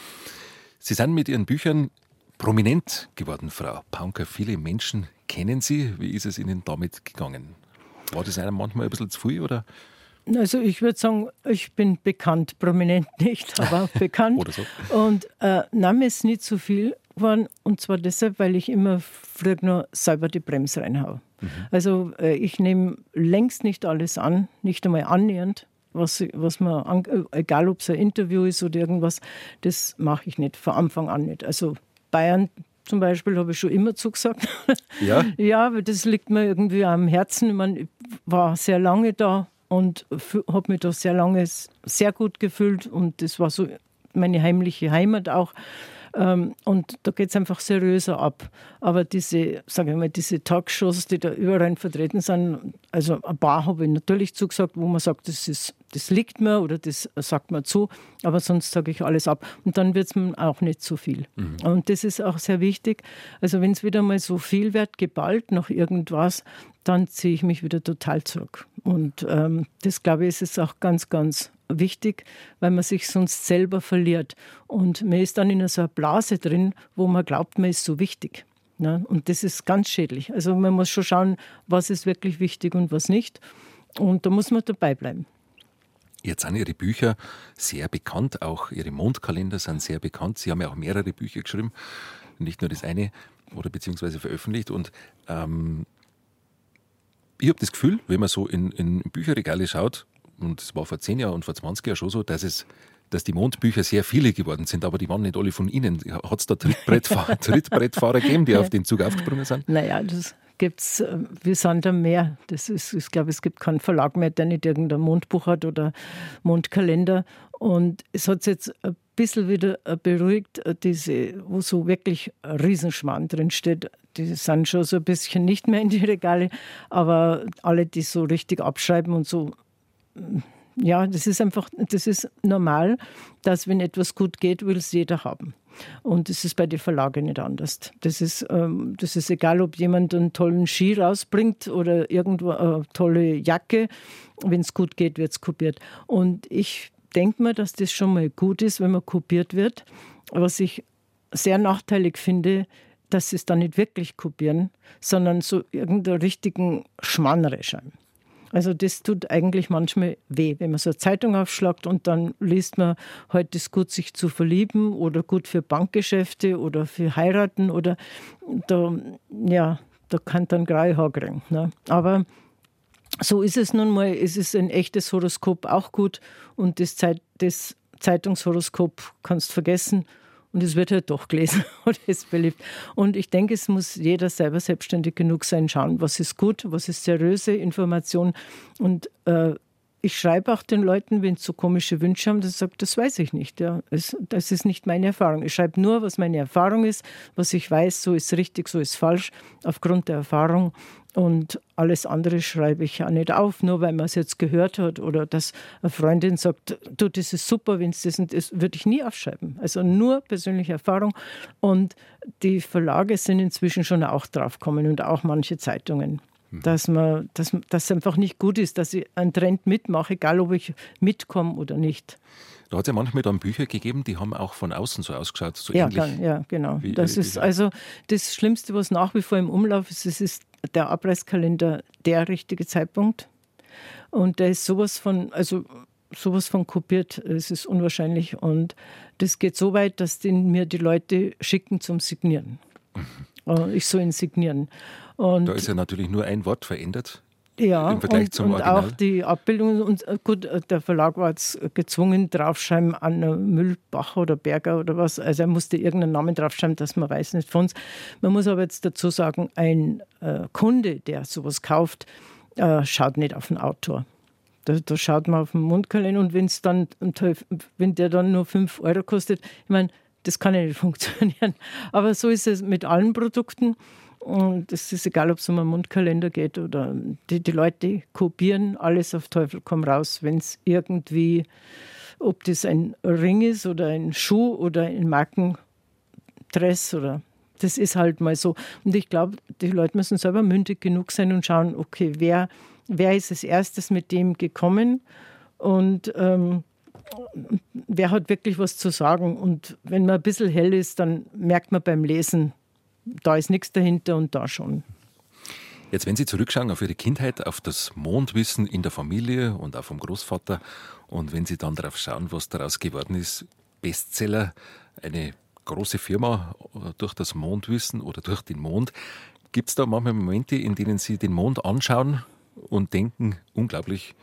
Sie sind mit Ihren Büchern prominent geworden, Frau Paunker. Viele Menschen kennen Sie. Wie ist es Ihnen damit gegangen? War das einem manchmal ein bisschen zu viel oder? Also ich würde sagen, ich bin bekannt, prominent nicht, aber bekannt. Oder so. Und äh, Name ist nicht zu viel geworden und zwar deshalb, weil ich immer früher nur selber die Bremse reinhaue. Mhm. Also äh, ich nehme längst nicht alles an, nicht einmal annähernd, was, was man, egal ob es ein Interview ist oder irgendwas, das mache ich nicht, von Anfang an nicht. Also Bayern zum Beispiel habe ich schon immer zugesagt. Ja? ja, weil das liegt mir irgendwie am Herzen. Ich, meine, ich war sehr lange da und habe mich da sehr lange sehr gut gefühlt und das war so meine heimliche Heimat auch. Ähm, und da geht es einfach seriöser ab. Aber diese, sage ich mal, diese Talkshows, die da überall vertreten sind, also ein paar habe ich natürlich zugesagt, wo man sagt, das, ist, das liegt mir oder das sagt man zu, aber sonst sage ich alles ab. Und dann wird es mir auch nicht zu viel. Mhm. Und das ist auch sehr wichtig. Also wenn es wieder mal so viel wird, geballt nach irgendwas, dann ziehe ich mich wieder total zurück. Und ähm, das, glaube ich, ist es auch ganz, ganz wichtig, weil man sich sonst selber verliert. Und man ist dann in so einer Blase drin, wo man glaubt, man ist so wichtig. Ja, und das ist ganz schädlich. Also man muss schon schauen, was ist wirklich wichtig und was nicht. Und da muss man dabei bleiben. Jetzt sind Ihre Bücher sehr bekannt, auch Ihre Mondkalender sind sehr bekannt. Sie haben ja auch mehrere Bücher geschrieben, nicht nur das eine oder beziehungsweise veröffentlicht. Und ähm, ich habe das Gefühl, wenn man so in, in Bücherregale schaut, und es war vor zehn Jahren und vor 20 Jahren schon so, dass es dass die Mondbücher sehr viele geworden sind, aber die waren nicht alle von Ihnen. Hat es da Trittbrettfahrer, Trittbrettfahrer gegeben, die auf den Zug aufgesprungen sind? Naja, das gibt es, äh, wir sind da mehr. Das ist, ich glaube, es gibt keinen Verlag mehr, der nicht irgendein Mondbuch hat oder Mondkalender. Und es hat jetzt ein bisschen wieder äh, beruhigt, äh, diese, wo so wirklich ein Riesenschmarrn drinsteht. Die sind schon so ein bisschen nicht mehr in die Regale, aber alle, die so richtig abschreiben und so ja, das ist einfach, das ist normal, dass wenn etwas gut geht, will es jeder haben. Und das ist bei den Verlagen nicht anders. Das ist, ähm, das ist egal, ob jemand einen tollen Ski rausbringt oder irgendwo eine tolle Jacke. Wenn es gut geht, wird es kopiert. Und ich denke mir, dass das schon mal gut ist, wenn man kopiert wird. Was ich sehr nachteilig finde, dass sie es dann nicht wirklich kopieren, sondern so irgendeinen richtigen Schmann reinschreiben. Also das tut eigentlich manchmal weh, wenn man so eine Zeitung aufschlagt und dann liest man, heute ist gut, sich zu verlieben oder gut für Bankgeschäfte oder für Heiraten oder da, ja, da kann dann graue Haar kriegen. Ne? Aber so ist es nun mal. Es ist ein echtes Horoskop auch gut und das, Zeit, das Zeitungshoroskop kannst vergessen. Und es wird halt doch gelesen oder ist beliebt. Und ich denke, es muss jeder selber selbstständig genug sein, schauen, was ist gut, was ist seriöse Information. Und äh, ich schreibe auch den Leuten, wenn sie so komische Wünsche haben, dass ich sage, das weiß ich nicht. Ja. Das ist nicht meine Erfahrung. Ich schreibe nur, was meine Erfahrung ist, was ich weiß, so ist richtig, so ist falsch, aufgrund der Erfahrung. Und alles andere schreibe ich ja nicht auf, nur weil man es jetzt gehört hat oder dass eine Freundin sagt, du, das ist super, wenn es das und das, würde ich nie aufschreiben. Also nur persönliche Erfahrung. Und die Verlage sind inzwischen schon auch draufgekommen und auch manche Zeitungen. Mhm. Dass, man, dass, dass es einfach nicht gut ist, dass ich einen Trend mitmache, egal ob ich mitkomme oder nicht. Da hat es ja manchmal dann Bücher gegeben, die haben auch von außen so ausgeschaut, so ja, ähnlich. Kann, ja, genau. Wie, das wie, ist also das Schlimmste, was nach wie vor im Umlauf ist, es ist der Abreißkalender der richtige Zeitpunkt. Und der ist sowas von, also sowas von kopiert, es ist unwahrscheinlich. Und das geht so weit, dass den mir die Leute schicken zum Signieren. Mhm. Äh, ich soll ihn signieren. Und da ist ja natürlich nur ein Wort verändert. Ja, im Vergleich und, zum und auch die Abbildung. Und äh, gut, äh, der Verlag war jetzt gezwungen, draufschreiben an Müllbacher oder Berger oder was. Also er musste irgendeinen Namen draufschreiben, dass man weiß nicht von uns. Man muss aber jetzt dazu sagen, ein äh, Kunde, der sowas kauft, äh, schaut nicht auf den Autor. Da, da schaut man auf den Mundkalender und wenn's dann, wenn der dann nur 5 Euro kostet, ich meine, das kann ja nicht funktionieren. Aber so ist es mit allen Produkten. Und es ist egal, ob es um einen Mundkalender geht oder die, die Leute kopieren alles auf Teufel komm raus, wenn es irgendwie, ob das ein Ring ist oder ein Schuh oder ein Markendress oder das ist halt mal so. Und ich glaube, die Leute müssen selber mündig genug sein und schauen, okay, wer, wer ist als erstes mit dem gekommen und ähm, wer hat wirklich was zu sagen. Und wenn man ein bisschen hell ist, dann merkt man beim Lesen, da ist nichts dahinter und da schon. Jetzt, wenn Sie zurückschauen auf Ihre Kindheit, auf das Mondwissen in der Familie und auch vom Großvater und wenn Sie dann darauf schauen, was daraus geworden ist, Bestseller, eine große Firma durch das Mondwissen oder durch den Mond, gibt es da manchmal Momente, in denen Sie den Mond anschauen und denken, unglaublich,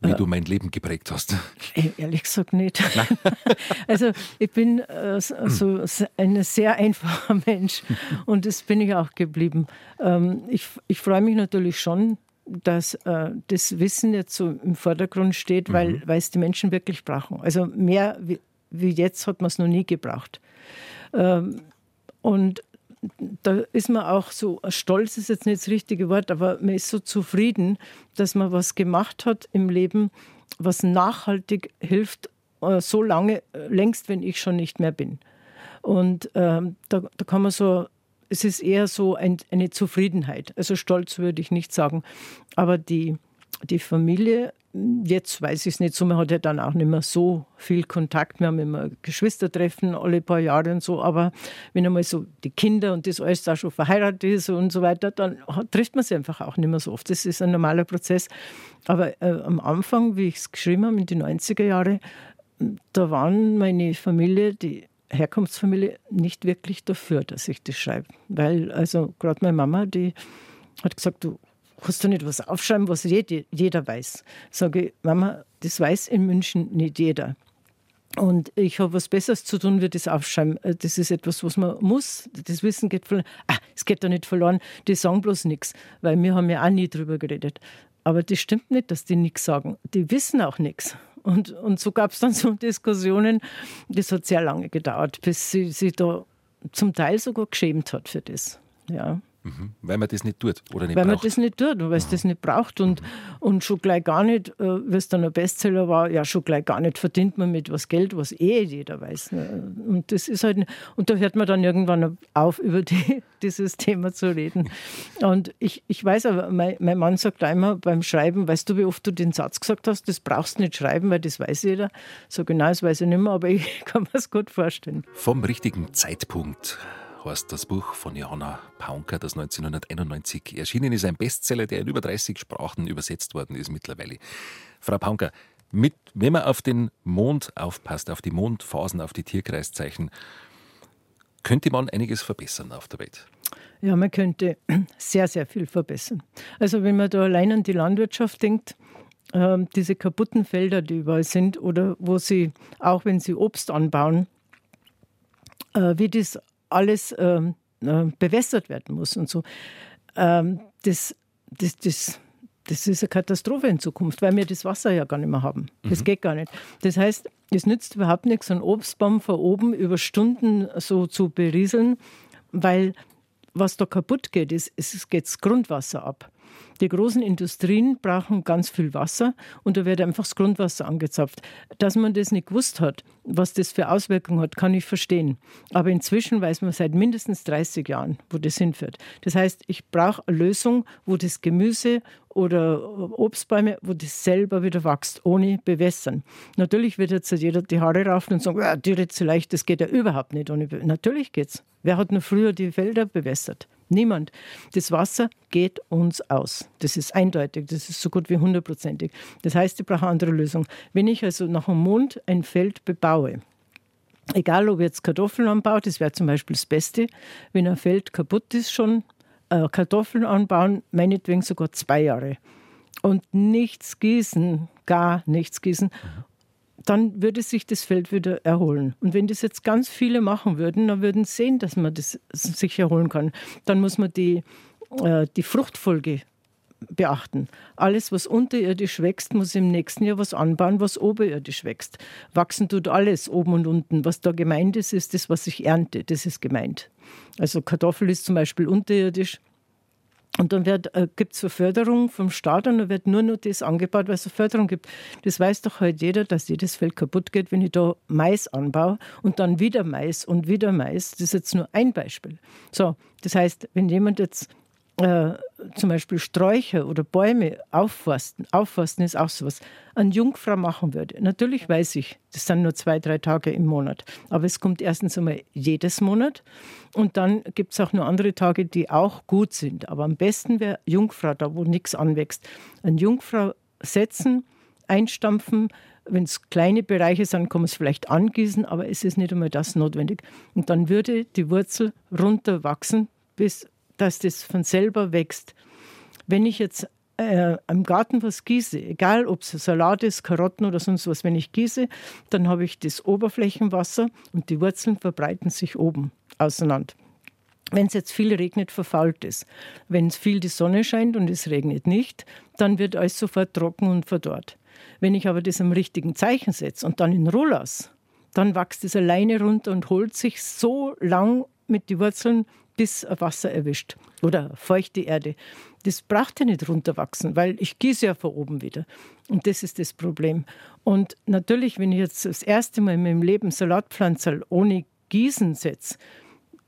wie äh, du mein Leben geprägt hast? Äh, ehrlich gesagt nicht. also ich bin äh, so ein sehr einfacher Mensch und das bin ich auch geblieben. Ähm, ich, ich freue mich natürlich schon, dass äh, das Wissen jetzt so im Vordergrund steht, weil, mhm. es die Menschen wirklich brauchen. Also mehr wie, wie jetzt hat man es noch nie gebraucht. Ähm, und da ist man auch so, stolz ist jetzt nicht das richtige Wort, aber man ist so zufrieden, dass man was gemacht hat im Leben, was nachhaltig hilft, äh, so lange, äh, längst, wenn ich schon nicht mehr bin. Und ähm, da, da kann man so, es ist eher so ein, eine Zufriedenheit. Also stolz würde ich nicht sagen. Aber die, die Familie Jetzt weiß ich es nicht so, man hat ja dann auch nicht mehr so viel Kontakt. Wir haben immer Geschwistertreffen alle paar Jahre und so, aber wenn einmal so die Kinder und das alles da schon verheiratet ist und so weiter, dann trifft man sie einfach auch nicht mehr so oft. Das ist ein normaler Prozess. Aber äh, am Anfang, wie ich es geschrieben habe, in die 90er Jahre, da waren meine Familie, die Herkunftsfamilie, nicht wirklich dafür, dass ich das schreibe. Weil, also gerade meine Mama, die hat gesagt, du kannst du nicht was aufschreiben, was jeder weiß. Sage ich, Mama, das weiß in München nicht jeder. Und ich habe was Besseres zu tun, wie das Aufschreiben. Äh, das ist etwas, was man muss. Das Wissen geht verloren. Ah, es geht da nicht verloren. Die sagen bloß nichts, weil wir haben ja auch nie drüber geredet. Aber das stimmt nicht, dass die nichts sagen. Die wissen auch nichts. Und, und so gab es dann so Diskussionen. Das hat sehr lange gedauert, bis sie sich da zum Teil sogar geschämt hat für das. Ja. Mhm. Weil man das nicht tut oder nicht Weil braucht. man das nicht tut und weil es mhm. das nicht braucht und, mhm. und schon gleich gar nicht, äh, wie es dann ein Bestseller war, ja schon gleich gar nicht verdient man mit was Geld, was eh jeder weiß. Ne? Und das ist halt, und da hört man dann irgendwann auf, über die, dieses Thema zu reden. Und ich, ich weiß aber, mein, mein Mann sagt einmal beim Schreiben, weißt du, wie oft du den Satz gesagt hast, das brauchst du nicht schreiben, weil das weiß jeder. So genau, das weiß ich nicht mehr, aber ich kann mir es gut vorstellen. Vom richtigen Zeitpunkt heißt das Buch von Johanna Paunker, das 1991 erschienen ist. Ein Bestseller, der in über 30 Sprachen übersetzt worden ist mittlerweile. Frau Paunker, mit, wenn man auf den Mond aufpasst, auf die Mondphasen, auf die Tierkreiszeichen, könnte man einiges verbessern auf der Welt. Ja, man könnte sehr, sehr viel verbessern. Also wenn man da allein an die Landwirtschaft denkt, äh, diese kaputten Felder, die überall sind, oder wo sie, auch wenn sie Obst anbauen, äh, wie das alles ähm, äh, bewässert werden muss und so. Ähm, das, das, das, das ist eine Katastrophe in Zukunft, weil wir das Wasser ja gar nicht mehr haben. Das mhm. geht gar nicht. Das heißt, es nützt überhaupt nichts, einen Obstbaum von oben über Stunden so zu berieseln, weil was da kaputt geht, ist, es geht das Grundwasser ab. Die großen Industrien brauchen ganz viel Wasser und da wird einfach das Grundwasser angezapft. Dass man das nicht gewusst hat, was das für Auswirkungen hat, kann ich verstehen. Aber inzwischen weiß man seit mindestens 30 Jahren, wo das hinführt. Das heißt, ich brauche eine Lösung, wo das Gemüse oder Obstbäume, wo das selber wieder wächst, ohne bewässern. Natürlich wird jetzt jeder die Haare raufen und sagen, ja, die Ritze leicht, das geht ja überhaupt nicht ohne Bewässern. Natürlich geht's. Wer hat noch früher die Felder bewässert? Niemand. Das Wasser geht uns aus. Das ist eindeutig. Das ist so gut wie hundertprozentig. Das heißt, ich brauche eine andere Lösung. Wenn ich also nach dem Mond ein Feld bebaue, egal ob jetzt Kartoffeln anbaue, das wäre zum Beispiel das Beste, wenn ein Feld kaputt ist schon, äh, Kartoffeln anbauen, meinetwegen sogar zwei Jahre. Und nichts gießen, gar nichts gießen. Dann würde sich das Feld wieder erholen. Und wenn das jetzt ganz viele machen würden, dann würden sie sehen, dass man das sich erholen kann. Dann muss man die, äh, die Fruchtfolge beachten. Alles, was unterirdisch wächst, muss im nächsten Jahr was anbauen, was oberirdisch wächst. Wachsen tut alles oben und unten. Was da gemeint ist, ist das, was ich ernte. Das ist gemeint. Also Kartoffel ist zum Beispiel unterirdisch. Und dann äh, gibt es eine Förderung vom Staat und dann wird nur noch das angebaut, weil es eine Förderung gibt. Das weiß doch heute jeder, dass jedes Feld kaputt geht, wenn ich da Mais anbaue und dann wieder Mais und wieder Mais. Das ist jetzt nur ein Beispiel. So, das heißt, wenn jemand jetzt äh, zum Beispiel Sträucher oder Bäume aufforsten. Aufforsten ist auch sowas. An Jungfrau machen würde. Natürlich weiß ich, das sind nur zwei, drei Tage im Monat. Aber es kommt erstens einmal jedes Monat. Und dann gibt es auch nur andere Tage, die auch gut sind. Aber am besten wäre Jungfrau, da wo nichts anwächst. An Jungfrau setzen, einstampfen. Wenn es kleine Bereiche sind, kann man es vielleicht angießen, aber es ist nicht einmal das notwendig. Und dann würde die Wurzel runterwachsen bis dass das von selber wächst. Wenn ich jetzt äh, im Garten was gieße, egal ob es Salat ist, Karotten oder sonst was, wenn ich gieße, dann habe ich das Oberflächenwasser und die Wurzeln verbreiten sich oben auseinander. Wenn es jetzt viel regnet, verfault es. Wenn es viel die Sonne scheint und es regnet nicht, dann wird alles sofort trocken und verdorrt. Wenn ich aber das am richtigen Zeichen setze und dann in Rollers, dann wächst es alleine runter und holt sich so lang mit den Wurzeln bis Wasser erwischt oder feuchte Erde. Das braucht ja nicht runterwachsen, weil ich gieße ja von oben wieder. Und das ist das Problem. Und natürlich, wenn ich jetzt das erste Mal in meinem Leben Salatpflanzen ohne Gießen setze,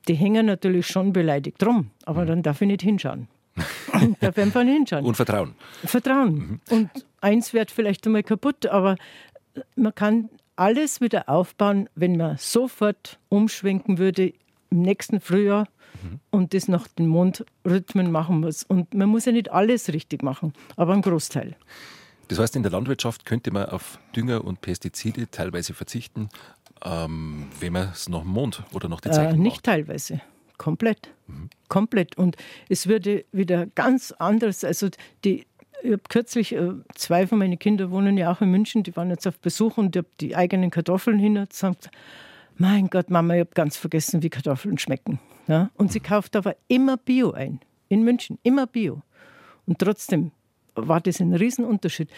die hängen natürlich schon beleidigt rum, aber dann darf ich nicht hinschauen. darf einfach nicht hinschauen. Und Vertrauen. Vertrauen. Mhm. Und eins wird vielleicht einmal kaputt, aber man kann alles wieder aufbauen, wenn man sofort umschwenken würde im nächsten Frühjahr mhm. und das nach den Mondrhythmen machen muss. Und man muss ja nicht alles richtig machen, aber einen Großteil. Das heißt, in der Landwirtschaft könnte man auf Dünger und Pestizide teilweise verzichten, ähm, wenn man es nach dem Mond oder nach den Zeiten äh, Nicht macht. teilweise, komplett. Mhm. Komplett. Und es würde wieder ganz anders. Also die, ich habe kürzlich, äh, zwei von meinen Kindern wohnen ja auch in München, die waren jetzt auf Besuch und ich habe die eigenen Kartoffeln hin und gesagt, mein Gott, Mama, ich habe ganz vergessen, wie Kartoffeln schmecken. Ja? Und sie kauft aber immer Bio ein. In München, immer Bio. Und trotzdem war das ein Riesenunterschied.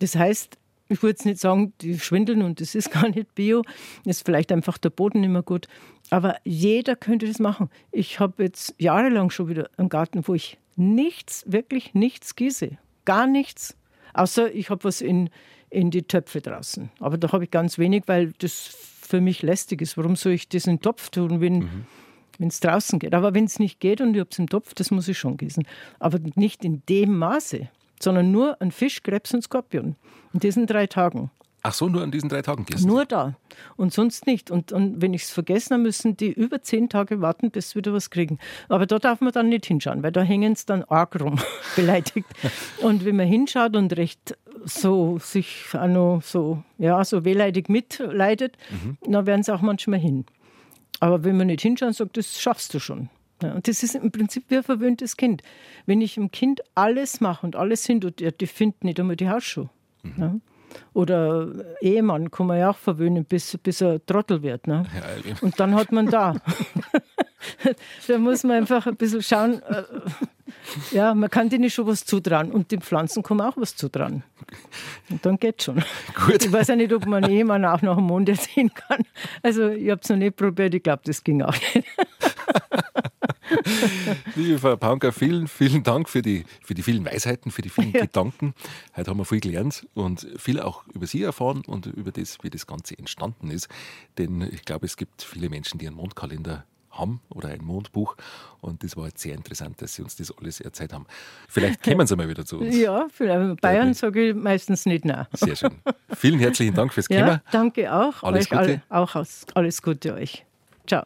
Das heißt, ich würde jetzt nicht sagen, die schwindeln und das ist gar nicht Bio, ist vielleicht einfach der Boden nicht mehr gut. Aber jeder könnte das machen. Ich habe jetzt jahrelang schon wieder einen Garten, wo ich nichts, wirklich nichts gieße. Gar nichts. Außer ich habe was in, in die Töpfe draußen. Aber da habe ich ganz wenig, weil das für mich lästig ist. Warum soll ich das in den Topf tun, wenn mhm. es draußen geht? Aber wenn es nicht geht und ich habe es im Topf, das muss ich schon gießen. Aber nicht in dem Maße, sondern nur an Fisch, Krebs und Skorpion. In diesen drei Tagen. Ach so, nur an diesen drei Tagen gießen? Nur da und sonst nicht. Und, und wenn ich es vergessen habe, müssen die über zehn Tage warten, bis sie wieder was kriegen. Aber da darf man dann nicht hinschauen, weil da hängen sie dann arg rum, beleidigt. Und wenn man hinschaut und recht so sich noch so, ja, so wehleidig mitleidet, mhm. dann werden sie auch manchmal hin. Aber wenn man nicht hinschaut, sagt, das schaffst du schon. Ja, und das ist im Prinzip wie ein verwöhntes Kind. Wenn ich dem Kind alles mache und alles hin tut, die findet nicht einmal die Hausschuhe. Mhm. Ja. Oder Ehemann kann man ja auch verwöhnen, bis, bis er Trottel wird. Ne? Ja, und dann hat man da. da muss man einfach ein bisschen schauen. Ja, man kann denen schon was zutrauen. Und den Pflanzen kann man auch was zutrauen. Und dann geht schon. Gut. Ich weiß ja nicht, ob man einen Ehemann auch nach dem Mond sehen kann. Also, ich habe es noch nicht probiert. Ich glaube, das ging auch nicht. Liebe Frau Paunker, vielen, vielen Dank für die, für die vielen Weisheiten, für die vielen ja. Gedanken. Heute haben wir viel gelernt und viel auch über Sie erfahren und über das, wie das Ganze entstanden ist. Denn ich glaube, es gibt viele Menschen, die einen Mondkalender haben oder ein Mondbuch. Und das war jetzt sehr interessant, dass Sie uns das alles erzählt haben. Vielleicht kommen Sie mal wieder zu uns. Ja, vielleicht. Bayern sage ich meistens nicht nein. Sehr schön. Vielen herzlichen Dank fürs Kommen. Ja, danke auch. Alles euch Gute. Alle, auch alles Gute euch.